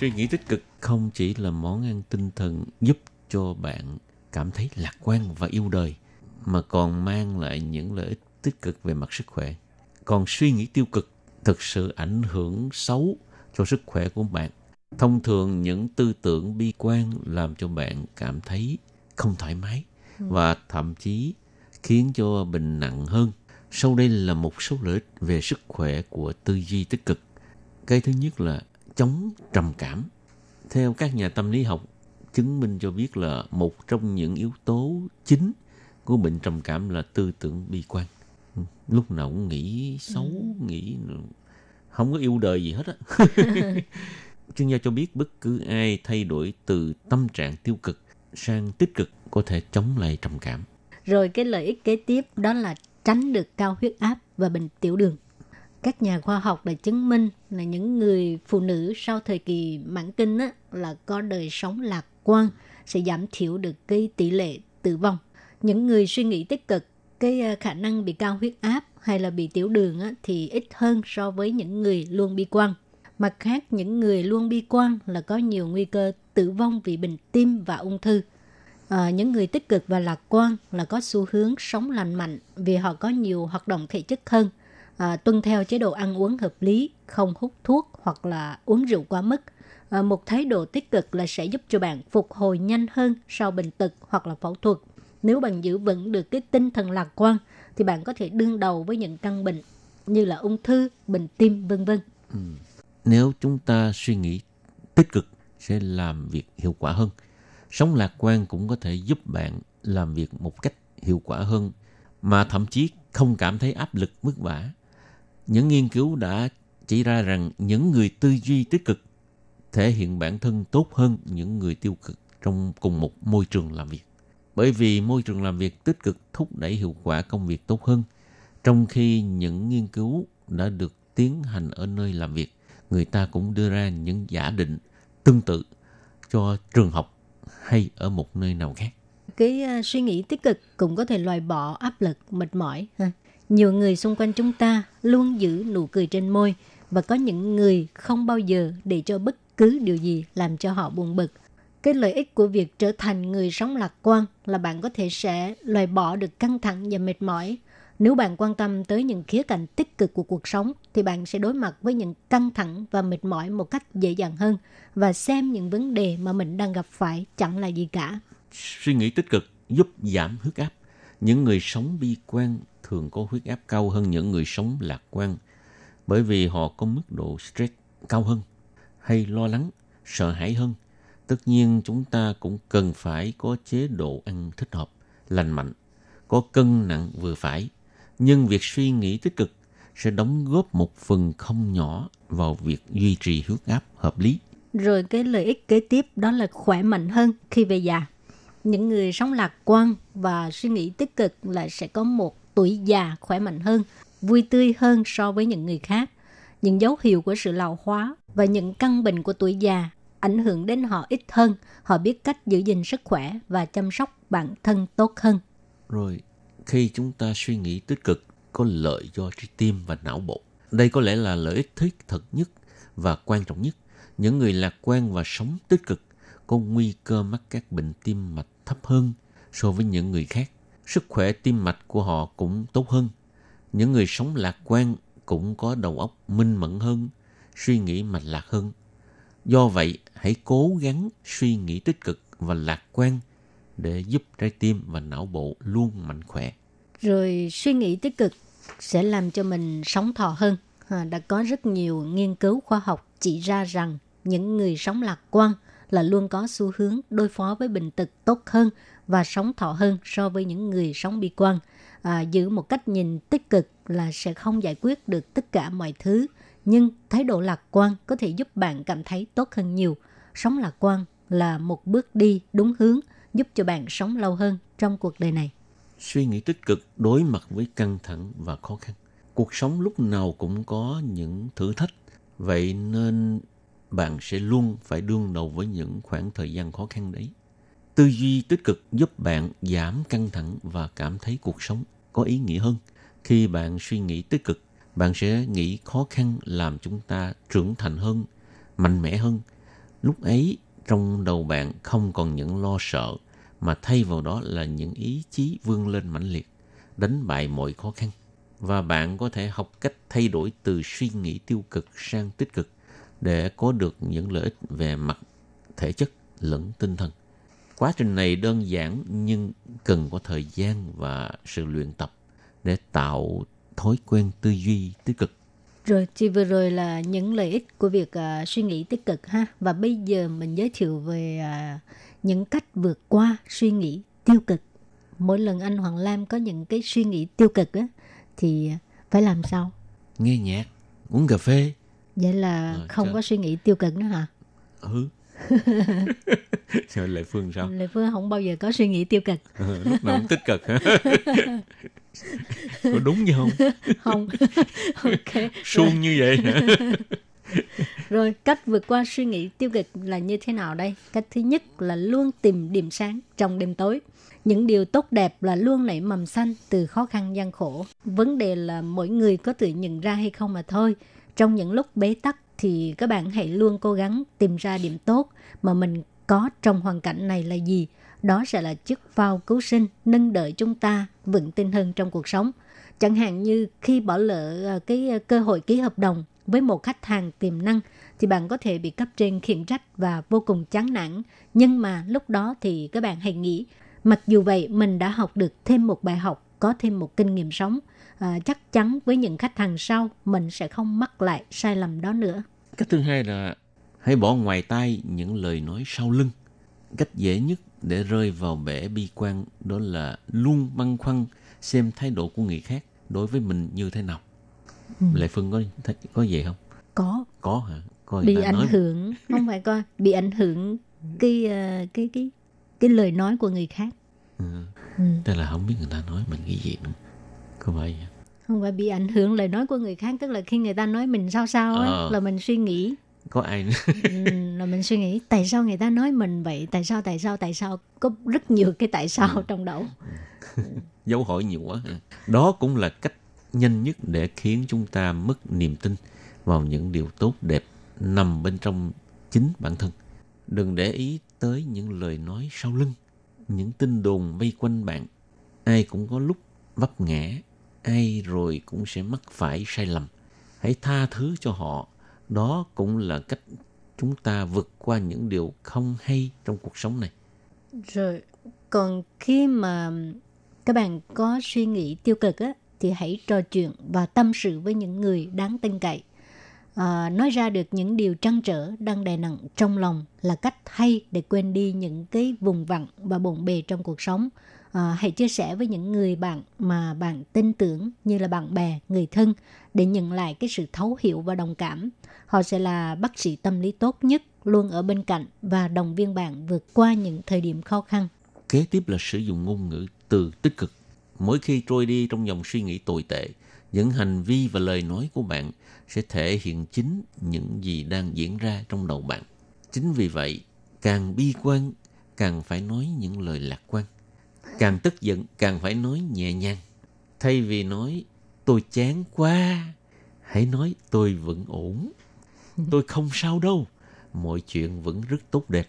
suy nghĩ tích cực không chỉ là món ăn tinh thần giúp cho bạn cảm thấy lạc quan và yêu đời, mà còn mang lại những lợi ích tích cực về mặt sức khỏe. Còn suy nghĩ tiêu cực thực sự ảnh hưởng xấu cho sức khỏe của bạn. Thông thường những tư tưởng bi quan làm cho bạn cảm thấy không thoải mái và thậm chí khiến cho bệnh nặng hơn. Sau đây là một số lợi ích về sức khỏe của tư duy tích cực. Cái thứ nhất là chống trầm cảm. Theo các nhà tâm lý học chứng minh cho biết là một trong những yếu tố chính của bệnh trầm cảm là tư tưởng bi quan. Ừ, lúc nào cũng nghĩ xấu nghĩ không có yêu đời gì hết á. Chuyên gia cho biết bất cứ ai thay đổi từ tâm trạng tiêu cực sang tích cực có thể chống lại trầm cảm. Rồi cái lợi ích kế tiếp đó là tránh được cao huyết áp và bệnh tiểu đường các nhà khoa học đã chứng minh là những người phụ nữ sau thời kỳ mãn kinh á, là có đời sống lạc quan sẽ giảm thiểu được cái tỷ lệ tử vong. Những người suy nghĩ tích cực cái à, khả năng bị cao huyết áp hay là bị tiểu đường á, thì ít hơn so với những người luôn bi quan. Mặt khác những người luôn bi quan là có nhiều nguy cơ tử vong vì bệnh tim và ung thư. À, những người tích cực và lạc quan là có xu hướng sống lành mạnh vì họ có nhiều hoạt động thể chất hơn, à, tuân theo chế độ ăn uống hợp lý, không hút thuốc hoặc là uống rượu quá mức. À, một thái độ tích cực là sẽ giúp cho bạn phục hồi nhanh hơn sau bệnh tật hoặc là phẫu thuật. Nếu bạn giữ vững được cái tinh thần lạc quan thì bạn có thể đương đầu với những căn bệnh như là ung thư, bệnh tim vân vân. Ừ. Nếu chúng ta suy nghĩ tích cực sẽ làm việc hiệu quả hơn. Sống lạc quan cũng có thể giúp bạn làm việc một cách hiệu quả hơn mà thậm chí không cảm thấy áp lực vất vả. Những nghiên cứu đã chỉ ra rằng những người tư duy tích cực thể hiện bản thân tốt hơn những người tiêu cực trong cùng một môi trường làm việc. Bởi vì môi trường làm việc tích cực thúc đẩy hiệu quả công việc tốt hơn, trong khi những nghiên cứu đã được tiến hành ở nơi làm việc, người ta cũng đưa ra những giả định tương tự cho trường học hay ở một nơi nào khác. Cái uh, suy nghĩ tích cực cũng có thể loại bỏ áp lực, mệt mỏi. Ha. Nhiều người xung quanh chúng ta luôn giữ nụ cười trên môi và có những người không bao giờ để cho bất cứ điều gì làm cho họ buồn bực. Cái lợi ích của việc trở thành người sống lạc quan là bạn có thể sẽ loại bỏ được căng thẳng và mệt mỏi. Nếu bạn quan tâm tới những khía cạnh tích cực của cuộc sống, thì bạn sẽ đối mặt với những căng thẳng và mệt mỏi một cách dễ dàng hơn và xem những vấn đề mà mình đang gặp phải chẳng là gì cả. Suy nghĩ tích cực giúp giảm huyết áp. Những người sống bi quan thường có huyết áp cao hơn những người sống lạc quan bởi vì họ có mức độ stress cao hơn hay lo lắng, sợ hãi hơn. Tất nhiên chúng ta cũng cần phải có chế độ ăn thích hợp, lành mạnh, có cân nặng vừa phải. Nhưng việc suy nghĩ tích cực sẽ đóng góp một phần không nhỏ vào việc duy trì huyết áp hợp lý. Rồi cái lợi ích kế tiếp đó là khỏe mạnh hơn khi về già. Những người sống lạc quan và suy nghĩ tích cực là sẽ có một tuổi già khỏe mạnh hơn, vui tươi hơn so với những người khác. Những dấu hiệu của sự lão hóa và những căn bệnh của tuổi già ảnh hưởng đến họ ít hơn. Họ biết cách giữ gìn sức khỏe và chăm sóc bản thân tốt hơn. Rồi, khi chúng ta suy nghĩ tích cực có lợi cho trái tim và não bộ. Đây có lẽ là lợi ích thiết thực nhất và quan trọng nhất. Những người lạc quan và sống tích cực có nguy cơ mắc các bệnh tim mạch thấp hơn so với những người khác. Sức khỏe tim mạch của họ cũng tốt hơn. Những người sống lạc quan cũng có đầu óc minh mẫn hơn, suy nghĩ mạch lạc hơn. Do vậy, hãy cố gắng suy nghĩ tích cực và lạc quan để giúp trái tim và não bộ luôn mạnh khỏe. Rồi suy nghĩ tích cực sẽ làm cho mình sống thọ hơn. À, đã có rất nhiều nghiên cứu khoa học chỉ ra rằng những người sống lạc quan là luôn có xu hướng đối phó với bệnh tật tốt hơn và sống thọ hơn so với những người sống bi quan. À, giữ một cách nhìn tích cực là sẽ không giải quyết được tất cả mọi thứ, nhưng thái độ lạc quan có thể giúp bạn cảm thấy tốt hơn nhiều. Sống lạc quan là một bước đi đúng hướng giúp cho bạn sống lâu hơn trong cuộc đời này. Suy nghĩ tích cực đối mặt với căng thẳng và khó khăn. Cuộc sống lúc nào cũng có những thử thách, vậy nên bạn sẽ luôn phải đương đầu với những khoảng thời gian khó khăn đấy. Tư duy tích cực giúp bạn giảm căng thẳng và cảm thấy cuộc sống có ý nghĩa hơn. Khi bạn suy nghĩ tích cực, bạn sẽ nghĩ khó khăn làm chúng ta trưởng thành hơn, mạnh mẽ hơn. Lúc ấy, trong đầu bạn không còn những lo sợ, mà thay vào đó là những ý chí vươn lên mãnh liệt, đánh bại mọi khó khăn. Và bạn có thể học cách thay đổi từ suy nghĩ tiêu cực sang tích cực để có được những lợi ích về mặt thể chất lẫn tinh thần. Quá trình này đơn giản nhưng cần có thời gian và sự luyện tập để tạo thói quen tư duy tích cực. Rồi thì vừa rồi là những lợi ích của việc uh, suy nghĩ tích cực ha và bây giờ mình giới thiệu về uh, những cách vượt qua suy nghĩ tiêu cực. Mỗi lần anh Hoàng Lam có những cái suy nghĩ tiêu cực á thì phải làm sao? Nghe nhạc, uống cà phê. Vậy là Ờ, không trời. có suy nghĩ tiêu cực nữa hả? Ừ. Rồi Lệ Phương sao? Lê Phương không bao giờ có suy nghĩ tiêu cực. Ờ, lúc nào cũng tích cực có đúng như không? Không. ok. Suông như vậy hả? Rồi cách vượt qua suy nghĩ tiêu cực là như thế nào đây? Cách thứ nhất là luôn tìm điểm sáng trong đêm tối. Những điều tốt đẹp là luôn nảy mầm xanh từ khó khăn gian khổ. Vấn đề là mỗi người có tự nhận ra hay không mà thôi. Trong những lúc bế tắc thì các bạn hãy luôn cố gắng tìm ra điểm tốt mà mình có trong hoàn cảnh này là gì. Đó sẽ là chiếc phao cứu sinh nâng đỡ chúng ta vững tin hơn trong cuộc sống. Chẳng hạn như khi bỏ lỡ ờ, cái ờ, cơ hội ký hợp đồng với một khách hàng tiềm năng thì bạn có thể bị cấp trên khiển trách và vô cùng chán nản. Nhưng mà lúc đó thì các bạn hãy nghĩ, mặc dù vậy mình đã học được thêm một bài học có thêm một kinh nghiệm sống. À, chắc chắn với những khách hàng sau mình sẽ không mắc lại sai lầm đó nữa. Cách thứ hai là hãy bỏ ngoài tai những lời nói sau lưng. Cách dễ nhất để rơi vào bể bi quan đó là luôn băn khoăn xem thái độ của người khác đối với mình như thế nào. Ừ. Lệ Phương có có vậy không? Có. Có hả? Coi bị ảnh nói... hưởng không phải coi bị ảnh hưởng cái uh, cái cái cái lời nói của người khác. Ừ. Ừ. Tức là không biết người ta nói mình cái gì nữa. Có phải vậy? Không phải bị ảnh hưởng lời nói của người khác tức là khi người ta nói mình sao sao ấy ờ. là mình suy nghĩ. Có ai nữa? Ừ, là mình suy nghĩ tại sao người ta nói mình vậy? Tại sao tại sao tại sao? Có rất nhiều cái tại sao ừ. trong đầu dấu hỏi nhiều quá đó cũng là cách nhanh nhất để khiến chúng ta mất niềm tin vào những điều tốt đẹp nằm bên trong chính bản thân. Đừng để ý tới những lời nói sau lưng những tin đồn vây quanh bạn. Ai cũng có lúc vấp ngã ai rồi cũng sẽ mắc phải sai lầm. Hãy tha thứ cho họ. Đó cũng là cách chúng ta vượt qua những điều không hay trong cuộc sống này. Rồi còn khi mà các bạn có suy nghĩ tiêu cực á thì hãy trò chuyện và tâm sự với những người đáng tin cậy. À, nói ra được những điều trăn trở đang đè nặng trong lòng là cách hay để quên đi những cái vùng vặn và bộn bề trong cuộc sống à, hãy chia sẻ với những người bạn mà bạn tin tưởng như là bạn bè người thân để nhận lại cái sự thấu hiểu và đồng cảm. Họ sẽ là bác sĩ tâm lý tốt nhất luôn ở bên cạnh và động viên bạn vượt qua những thời điểm khó khăn. Kế tiếp là sử dụng ngôn ngữ từ tích cực. Mỗi khi trôi đi trong dòng suy nghĩ tồi tệ những hành vi và lời nói của bạn sẽ thể hiện chính những gì đang diễn ra trong đầu bạn. Chính vì vậy càng bi quan càng phải nói những lời lạc quan càng tức giận càng phải nói nhẹ nhàng. Thay vì nói tôi chán quá hãy nói tôi vẫn ổn. Tôi không sao đâu mọi chuyện vẫn rất tốt đẹp.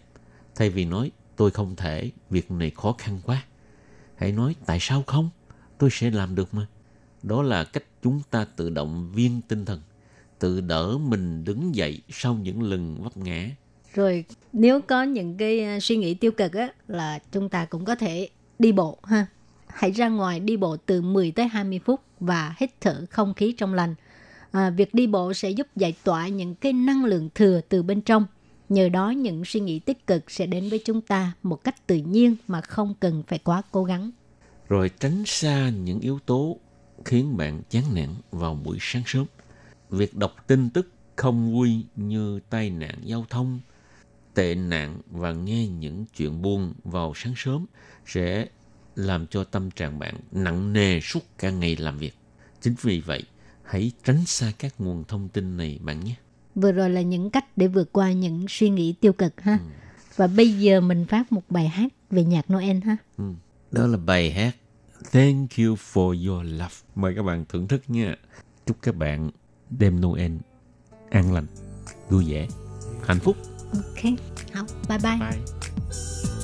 Thay vì nói tôi không thể việc này khó khăn quá. Hãy nói tại sao không? Tôi sẽ làm được mà. Đó là cách chúng ta tự động viên tinh thần tự đỡ mình đứng dậy sau những lần vấp ngã. Rồi nếu có những cái à, suy nghĩ tiêu cực á là chúng ta cũng có thể đi bộ ha. Hãy ra ngoài đi bộ từ 10 tới 20 phút và hít thở không khí trong lành. À, việc đi bộ sẽ giúp giải tỏa những cái năng lượng thừa từ bên trong. Nhờ đó những suy nghĩ tích cực sẽ đến với chúng ta một cách tự nhiên mà không cần phải quá cố gắng. Rồi tránh xa những yếu tố khiến bạn chán nản vào buổi sáng sớm. Việc đọc tin tức không vui như tai nạn giao thông, tệ nạn và nghe những chuyện buồn vào sáng sớm sẽ làm cho tâm trạng bạn nặng nề suốt cả ngày làm việc. Chính vì vậy, hãy tránh xa các nguồn thông tin này bạn nhé. Vừa rồi là những cách để vượt qua những suy nghĩ tiêu cực ha. Ừ. Và bây giờ mình phát một bài hát về nhạc Noel ha. Ừ. Đó là bài hát Thank you for your love. Mời các bạn thưởng thức nha. Chúc các bạn đêm Noel an lành, vui vẻ, hạnh phúc. Ok, học, bye bye. bye.